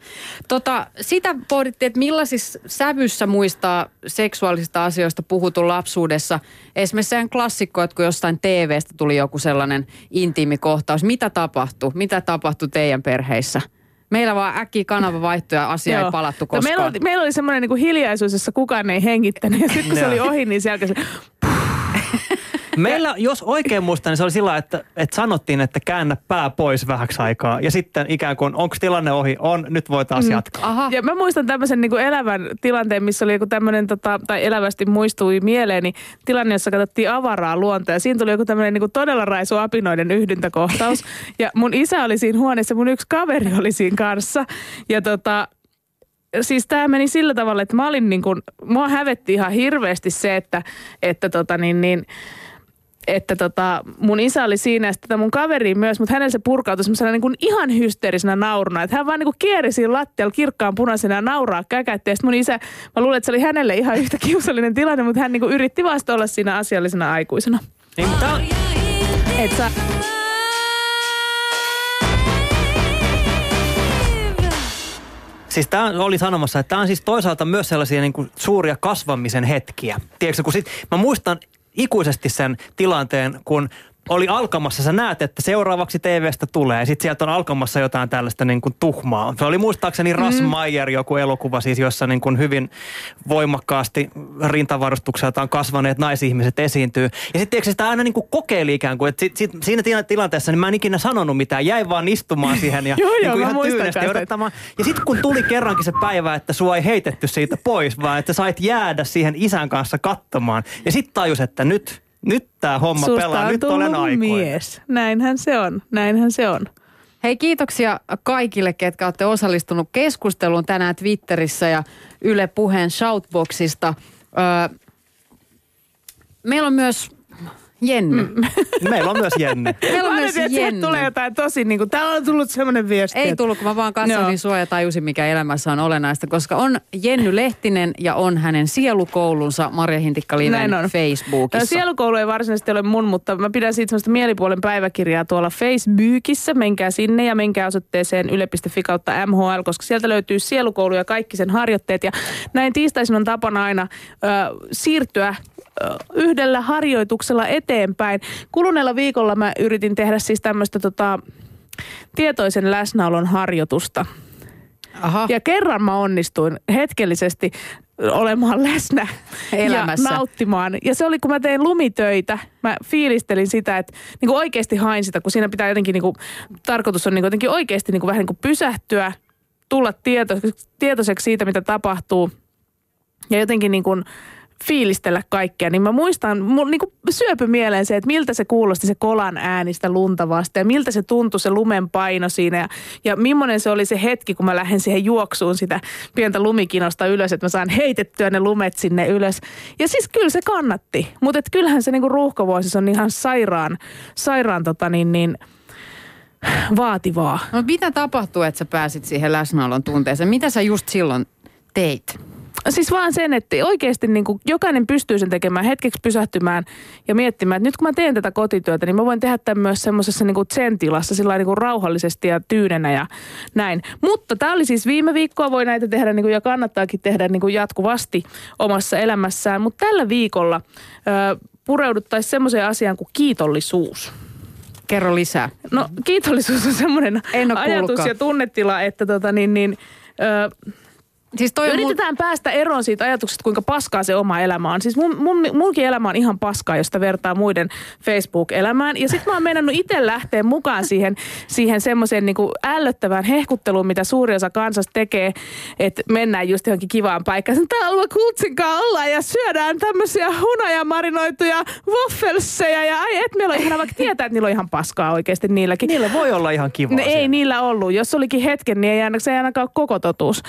B: Tota, sitä pohdittiin, että millaisissa sävyssä muistaa seksuaalisista asioista puhutun lapsuudessa. Esimerkiksi sehän klassikko, että kun jostain TV-stä tuli joku sellainen intiimi kohtaus. Mitä tapahtui? Mitä tapahtui teidän perheissä? Meillä vaan äkkiä kanava vaihtui ja asia ei palattu koskaan.
C: Meillä oli, meillä oli semmoinen niin kuin hiljaisuus, jossa kukaan ei hengittänyt. Ja sitten kun se oli ohi, niin se...
D: Meillä, jos oikein muistan, niin se oli sillä, että, että sanottiin, että käännä pää pois vähäksi aikaa. Ja sitten ikään kuin, onko tilanne ohi? On, nyt voi taas jatkaa.
C: Aha. Ja mä muistan tämmöisen niin kuin elävän tilanteen, missä oli joku tämmöinen, tota, tai elävästi muistui mieleeni tilanne, jossa katsottiin avaraa luontoa. Ja siinä tuli joku tämmöinen niin kuin todella raisu apinoiden yhdyntäkohtaus. Ja mun isä oli siinä huoneessa, mun yksi kaveri oli siinä kanssa. Ja tota, siis tämä meni sillä tavalla, että mä olin niin kuin, mua hävetti ihan hirveästi se, että, että tota niin, niin että tota, mun isä oli siinä ja sitten mun kaveri myös, mutta hänellä se purkautui semmoisena niin kuin ihan hysteerisenä nauruna. Että hän vaan niin kuin kieri siinä lattialla kirkkaan punaisena ja nauraa käkätti. Ja mun isä, mä luulen, että se oli hänelle ihan yhtä kiusallinen tilanne, mutta hän niin kuin yritti vasta olla siinä asiallisena aikuisena.
D: Niin, tää,
C: Et sä,
D: Siis tämä oli sanomassa, että tämä on siis toisaalta myös sellaisia niin kuin suuria kasvamisen hetkiä. Tiedätkö, kun sit, mä muistan ikuisesti sen tilanteen, kun oli alkamassa, sä näet, että seuraavaksi TVstä tulee, ja sitten sieltä on alkamassa jotain tällaista niin kuin tuhmaa. Se oli muistaakseni Ras mm. Meyer joku elokuva siis, jossa niin kuin hyvin voimakkaasti rintavarustukseltaan kasvaneet naisihmiset esiintyy. Ja sitten sitä aina niin kuin kokeili ikään kuin, että sit, sit, siinä tila- tilanteessa niin mä en ikinä sanonut mitään, jäin vaan istumaan siihen ja
C: Joo,
D: niin kuin ihan tyynesti odottamaan. Ja sitten kun tuli kerrankin se päivä, että sua ei heitetty siitä pois, vaan että sait jäädä siihen isän kanssa katsomaan. Ja sitten tajus, että nyt, nyt tämä homma
C: susta
D: pelaa,
C: on
D: nyt olen aikuinen.
C: mies. Näinhän se on, näinhän se on.
B: Hei kiitoksia kaikille, ketkä olette osallistunut keskusteluun tänään Twitterissä ja Yle Puheen Shoutboxista. Öö, meillä on myös Jenny. Mm.
D: Meillä on myös Jenne.
B: Meillä on myös
C: sieltä
B: Jenny.
C: tulee jotain tosi, niin kuin, täällä on tullut semmoinen viesti.
B: Ei
C: että-
B: tullut, kun mä vaan katsoin, niin sua ja tajusin, mikä elämässä on olennaista, koska on Jenny Lehtinen ja on hänen sielukoulunsa Marja
C: on.
B: Facebookissa.
C: No, sielukoulu ei varsinaisesti ole mun, mutta mä pidän siitä semmoista mielipuolen päiväkirjaa tuolla Facebookissa. Menkää sinne ja menkää osoitteeseen yle.fi kautta MHL, koska sieltä löytyy sielukoulu ja kaikki sen harjoitteet. Ja näin tiistaisin on tapana aina ö, siirtyä yhdellä harjoituksella eteenpäin. Kuluneella viikolla mä yritin tehdä siis tämmöistä tota, tietoisen läsnäolon harjoitusta.
B: Aha.
C: Ja kerran mä onnistuin hetkellisesti olemaan läsnä
B: Elämässä.
C: ja nauttimaan. Ja se oli, kun mä tein lumitöitä, mä fiilistelin sitä, että niin kuin oikeasti hain sitä, kun siinä pitää jotenkin, niin kuin, tarkoitus on niin kuin jotenkin oikeasti niin kuin vähän niin kuin pysähtyä, tulla tieto, tietoiseksi siitä, mitä tapahtuu ja jotenkin niin kuin fiilistellä kaikkea, niin mä muistan, mun niin syöpy mieleen se, että miltä se kuulosti se kolan äänistä lunta vasta ja miltä se tuntui se lumen paino siinä ja, ja millainen se oli se hetki, kun mä lähden siihen juoksuun sitä pientä lumikinosta ylös, että mä saan heitettyä ne lumet sinne ylös. Ja siis kyllä se kannatti, mutta et kyllähän se niin ruuhkavuosis on ihan sairaan, sairaan tota niin, niin, vaativaa.
B: No mitä tapahtuu, että sä pääsit siihen läsnäolon tunteeseen? Mitä sä just silloin teit?
C: Siis vaan sen, että oikeasti niin kuin jokainen pystyy sen tekemään hetkeksi pysähtymään ja miettimään, että nyt kun mä teen tätä kotityötä, niin mä voin tehdä tämän myös semmoisessa niin kuin zen-tilassa, sillä niin kuin rauhallisesti ja tyynenä ja näin. Mutta tämä oli siis viime viikkoa, voi näitä tehdä niin kuin, ja kannattaakin tehdä niin kuin jatkuvasti omassa elämässään. Mutta tällä viikolla ö, pureuduttaisiin semmoiseen asiaan kuin kiitollisuus.
B: Kerro lisää.
C: No kiitollisuus on semmoinen ajatus ja tunnetila, että tota niin, niin ö,
B: Siis toi on mun-
C: Yritetään päästä eroon siitä ajatuksesta, kuinka paskaa se oma elämä on. Siis mun, mun, munkin elämä on ihan paskaa, josta vertaa muiden Facebook-elämään. Ja sitten mä oon meinannut itse lähteä mukaan siihen, siihen semmoiseen niinku ällöttävään hehkutteluun, mitä suuri osa kansasta tekee, että mennään just johonkin kivaan paikkaan. Täällä me kultsinkaan ollaan ja syödään tämmöisiä hunajamarinoituja waffelseja ja ai et meillä on ihan vaikka tietää, että niillä on ihan paskaa oikeasti niilläkin.
D: Niillä voi olla ihan kivaa
C: Ne, ei niillä ollut. Jos olikin hetken, niin ei aina, se ei ainakaan ole koko totuus.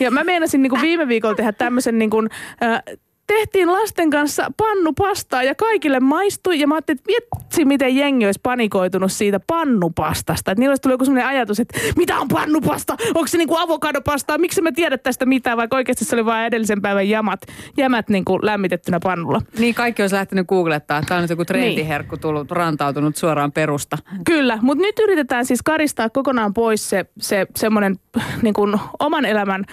C: Ja mä meinasin niin kuin viime viikolla tehdä tämmöisen niin kuin, äh, tehtiin lasten kanssa pannupastaa ja kaikille maistui. Ja mä ajattelin, että vitsi, miten jengi olisi panikoitunut siitä pannupastasta. Että niillä olisi tullut joku sellainen ajatus, että mitä on pannupasta? Onko se niin kuin avokadopastaa? Miksi mä tiedä tästä mitään? Vaikka oikeasti se oli vain edellisen päivän jamat, jämät niin kuin lämmitettynä pannulla.
B: Niin kaikki olisi lähtenyt googlettaa. Tämä on nyt joku trendiherkku tullut, rantautunut suoraan perusta.
C: Kyllä, mutta nyt yritetään siis karistaa kokonaan pois se, se semmoinen niin kuin oman elämän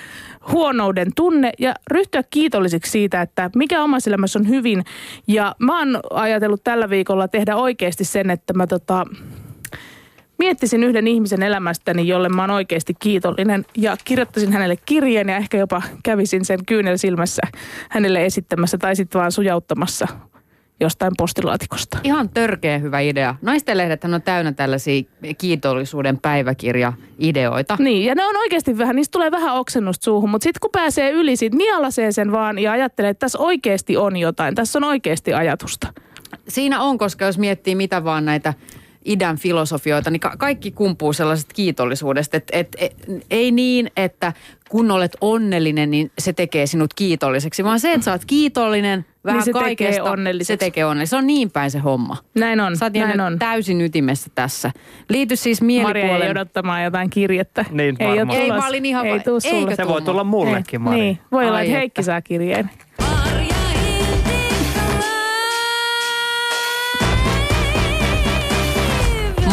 C: huonouden tunne ja ryhtyä kiitollisiksi siitä, että mikä omassa elämässä on hyvin. Ja mä oon ajatellut tällä viikolla tehdä oikeasti sen, että mä tota, miettisin yhden ihmisen elämästäni, jolle mä oon oikeasti kiitollinen ja kirjoittaisin hänelle kirjeen ja ehkä jopa kävisin sen kyynel silmässä hänelle esittämässä tai sitten vaan sujauttamassa jostain postilaatikosta.
B: Ihan törkeä hyvä idea. Naistenlehdethän on täynnä tällaisia kiitollisuuden päiväkirja-ideoita.
C: Niin, ja ne on oikeasti vähän, niistä tulee vähän oksennusta suuhun, mutta sitten kun pääsee yli, sit nielasee sen vaan ja ajattelee, että tässä oikeasti on jotain, tässä on oikeasti ajatusta.
B: Siinä on, koska jos miettii mitä vaan näitä idän filosofioita, niin ka- kaikki kumpuu sellaisesta kiitollisuudesta. Että et, et, ei niin, että kun olet onnellinen, niin se tekee sinut kiitolliseksi, vaan se, että sä oot kiitollinen vähän
C: Niin se tekee
B: kaikesta,
C: onnelliseksi.
B: se tekee onnelliseksi. Se on niin päin se homma.
C: Näin on,
B: Sä oot
C: näin
B: jäänyt
C: on.
B: täysin ytimessä tässä. Liity siis
C: Maria ei
B: mielipuolen...
C: odottamaan jotain kirjettä.
D: Niin,
C: ei,
D: varmaan.
B: Ei,
C: tulos.
B: mä olin ihan
C: ei
B: va-
C: tuu
B: Eikö
C: sulle.
D: Se voi tulla mullekin,
C: Ei,
D: Mari.
C: Niin, voi olla,
B: Ai
C: että
B: että.
C: Heikki saa kirjeen.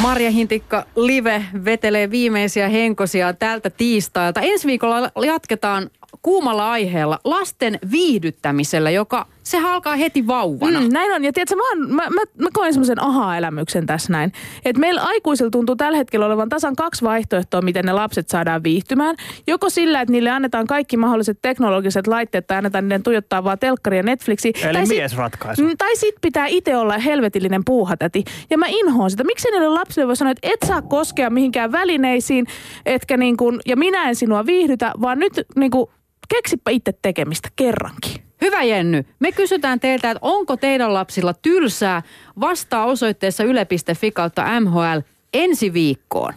B: Marja Hintikka Live vetelee viimeisiä henkosia tältä tiistailta. Ensi viikolla jatketaan kuumalla aiheella lasten viihdyttämisellä, joka se alkaa heti vauvana.
C: Mm, näin on. Ja tiedätkö, mä, oon, mä, mä, mä koen semmoisen aha-elämyksen tässä näin. Että meillä aikuisilla tuntuu tällä hetkellä olevan tasan kaksi vaihtoehtoa, miten ne lapset saadaan viihtymään. Joko sillä, että niille annetaan kaikki mahdolliset teknologiset laitteet tai annetaan niiden tuijottaa vaan telkkari ja Netflixi.
D: Eli
C: tai sit-
D: miesratkaisu.
C: Mm, Tai sit pitää itse olla helvetillinen puuhatäti. Ja mä inhoon sitä. Miksi niille lapsille voi sanoa, että et saa koskea mihinkään välineisiin, etkä niin kuin, ja minä en sinua viihdytä, vaan nyt niin kuin, keksipä itse tekemistä kerrankin.
B: Hyvä Jenny, me kysytään teiltä, että onko teidän lapsilla tylsää? Vastaa osoitteessa yle.fi kautta MHL ensi viikkoon.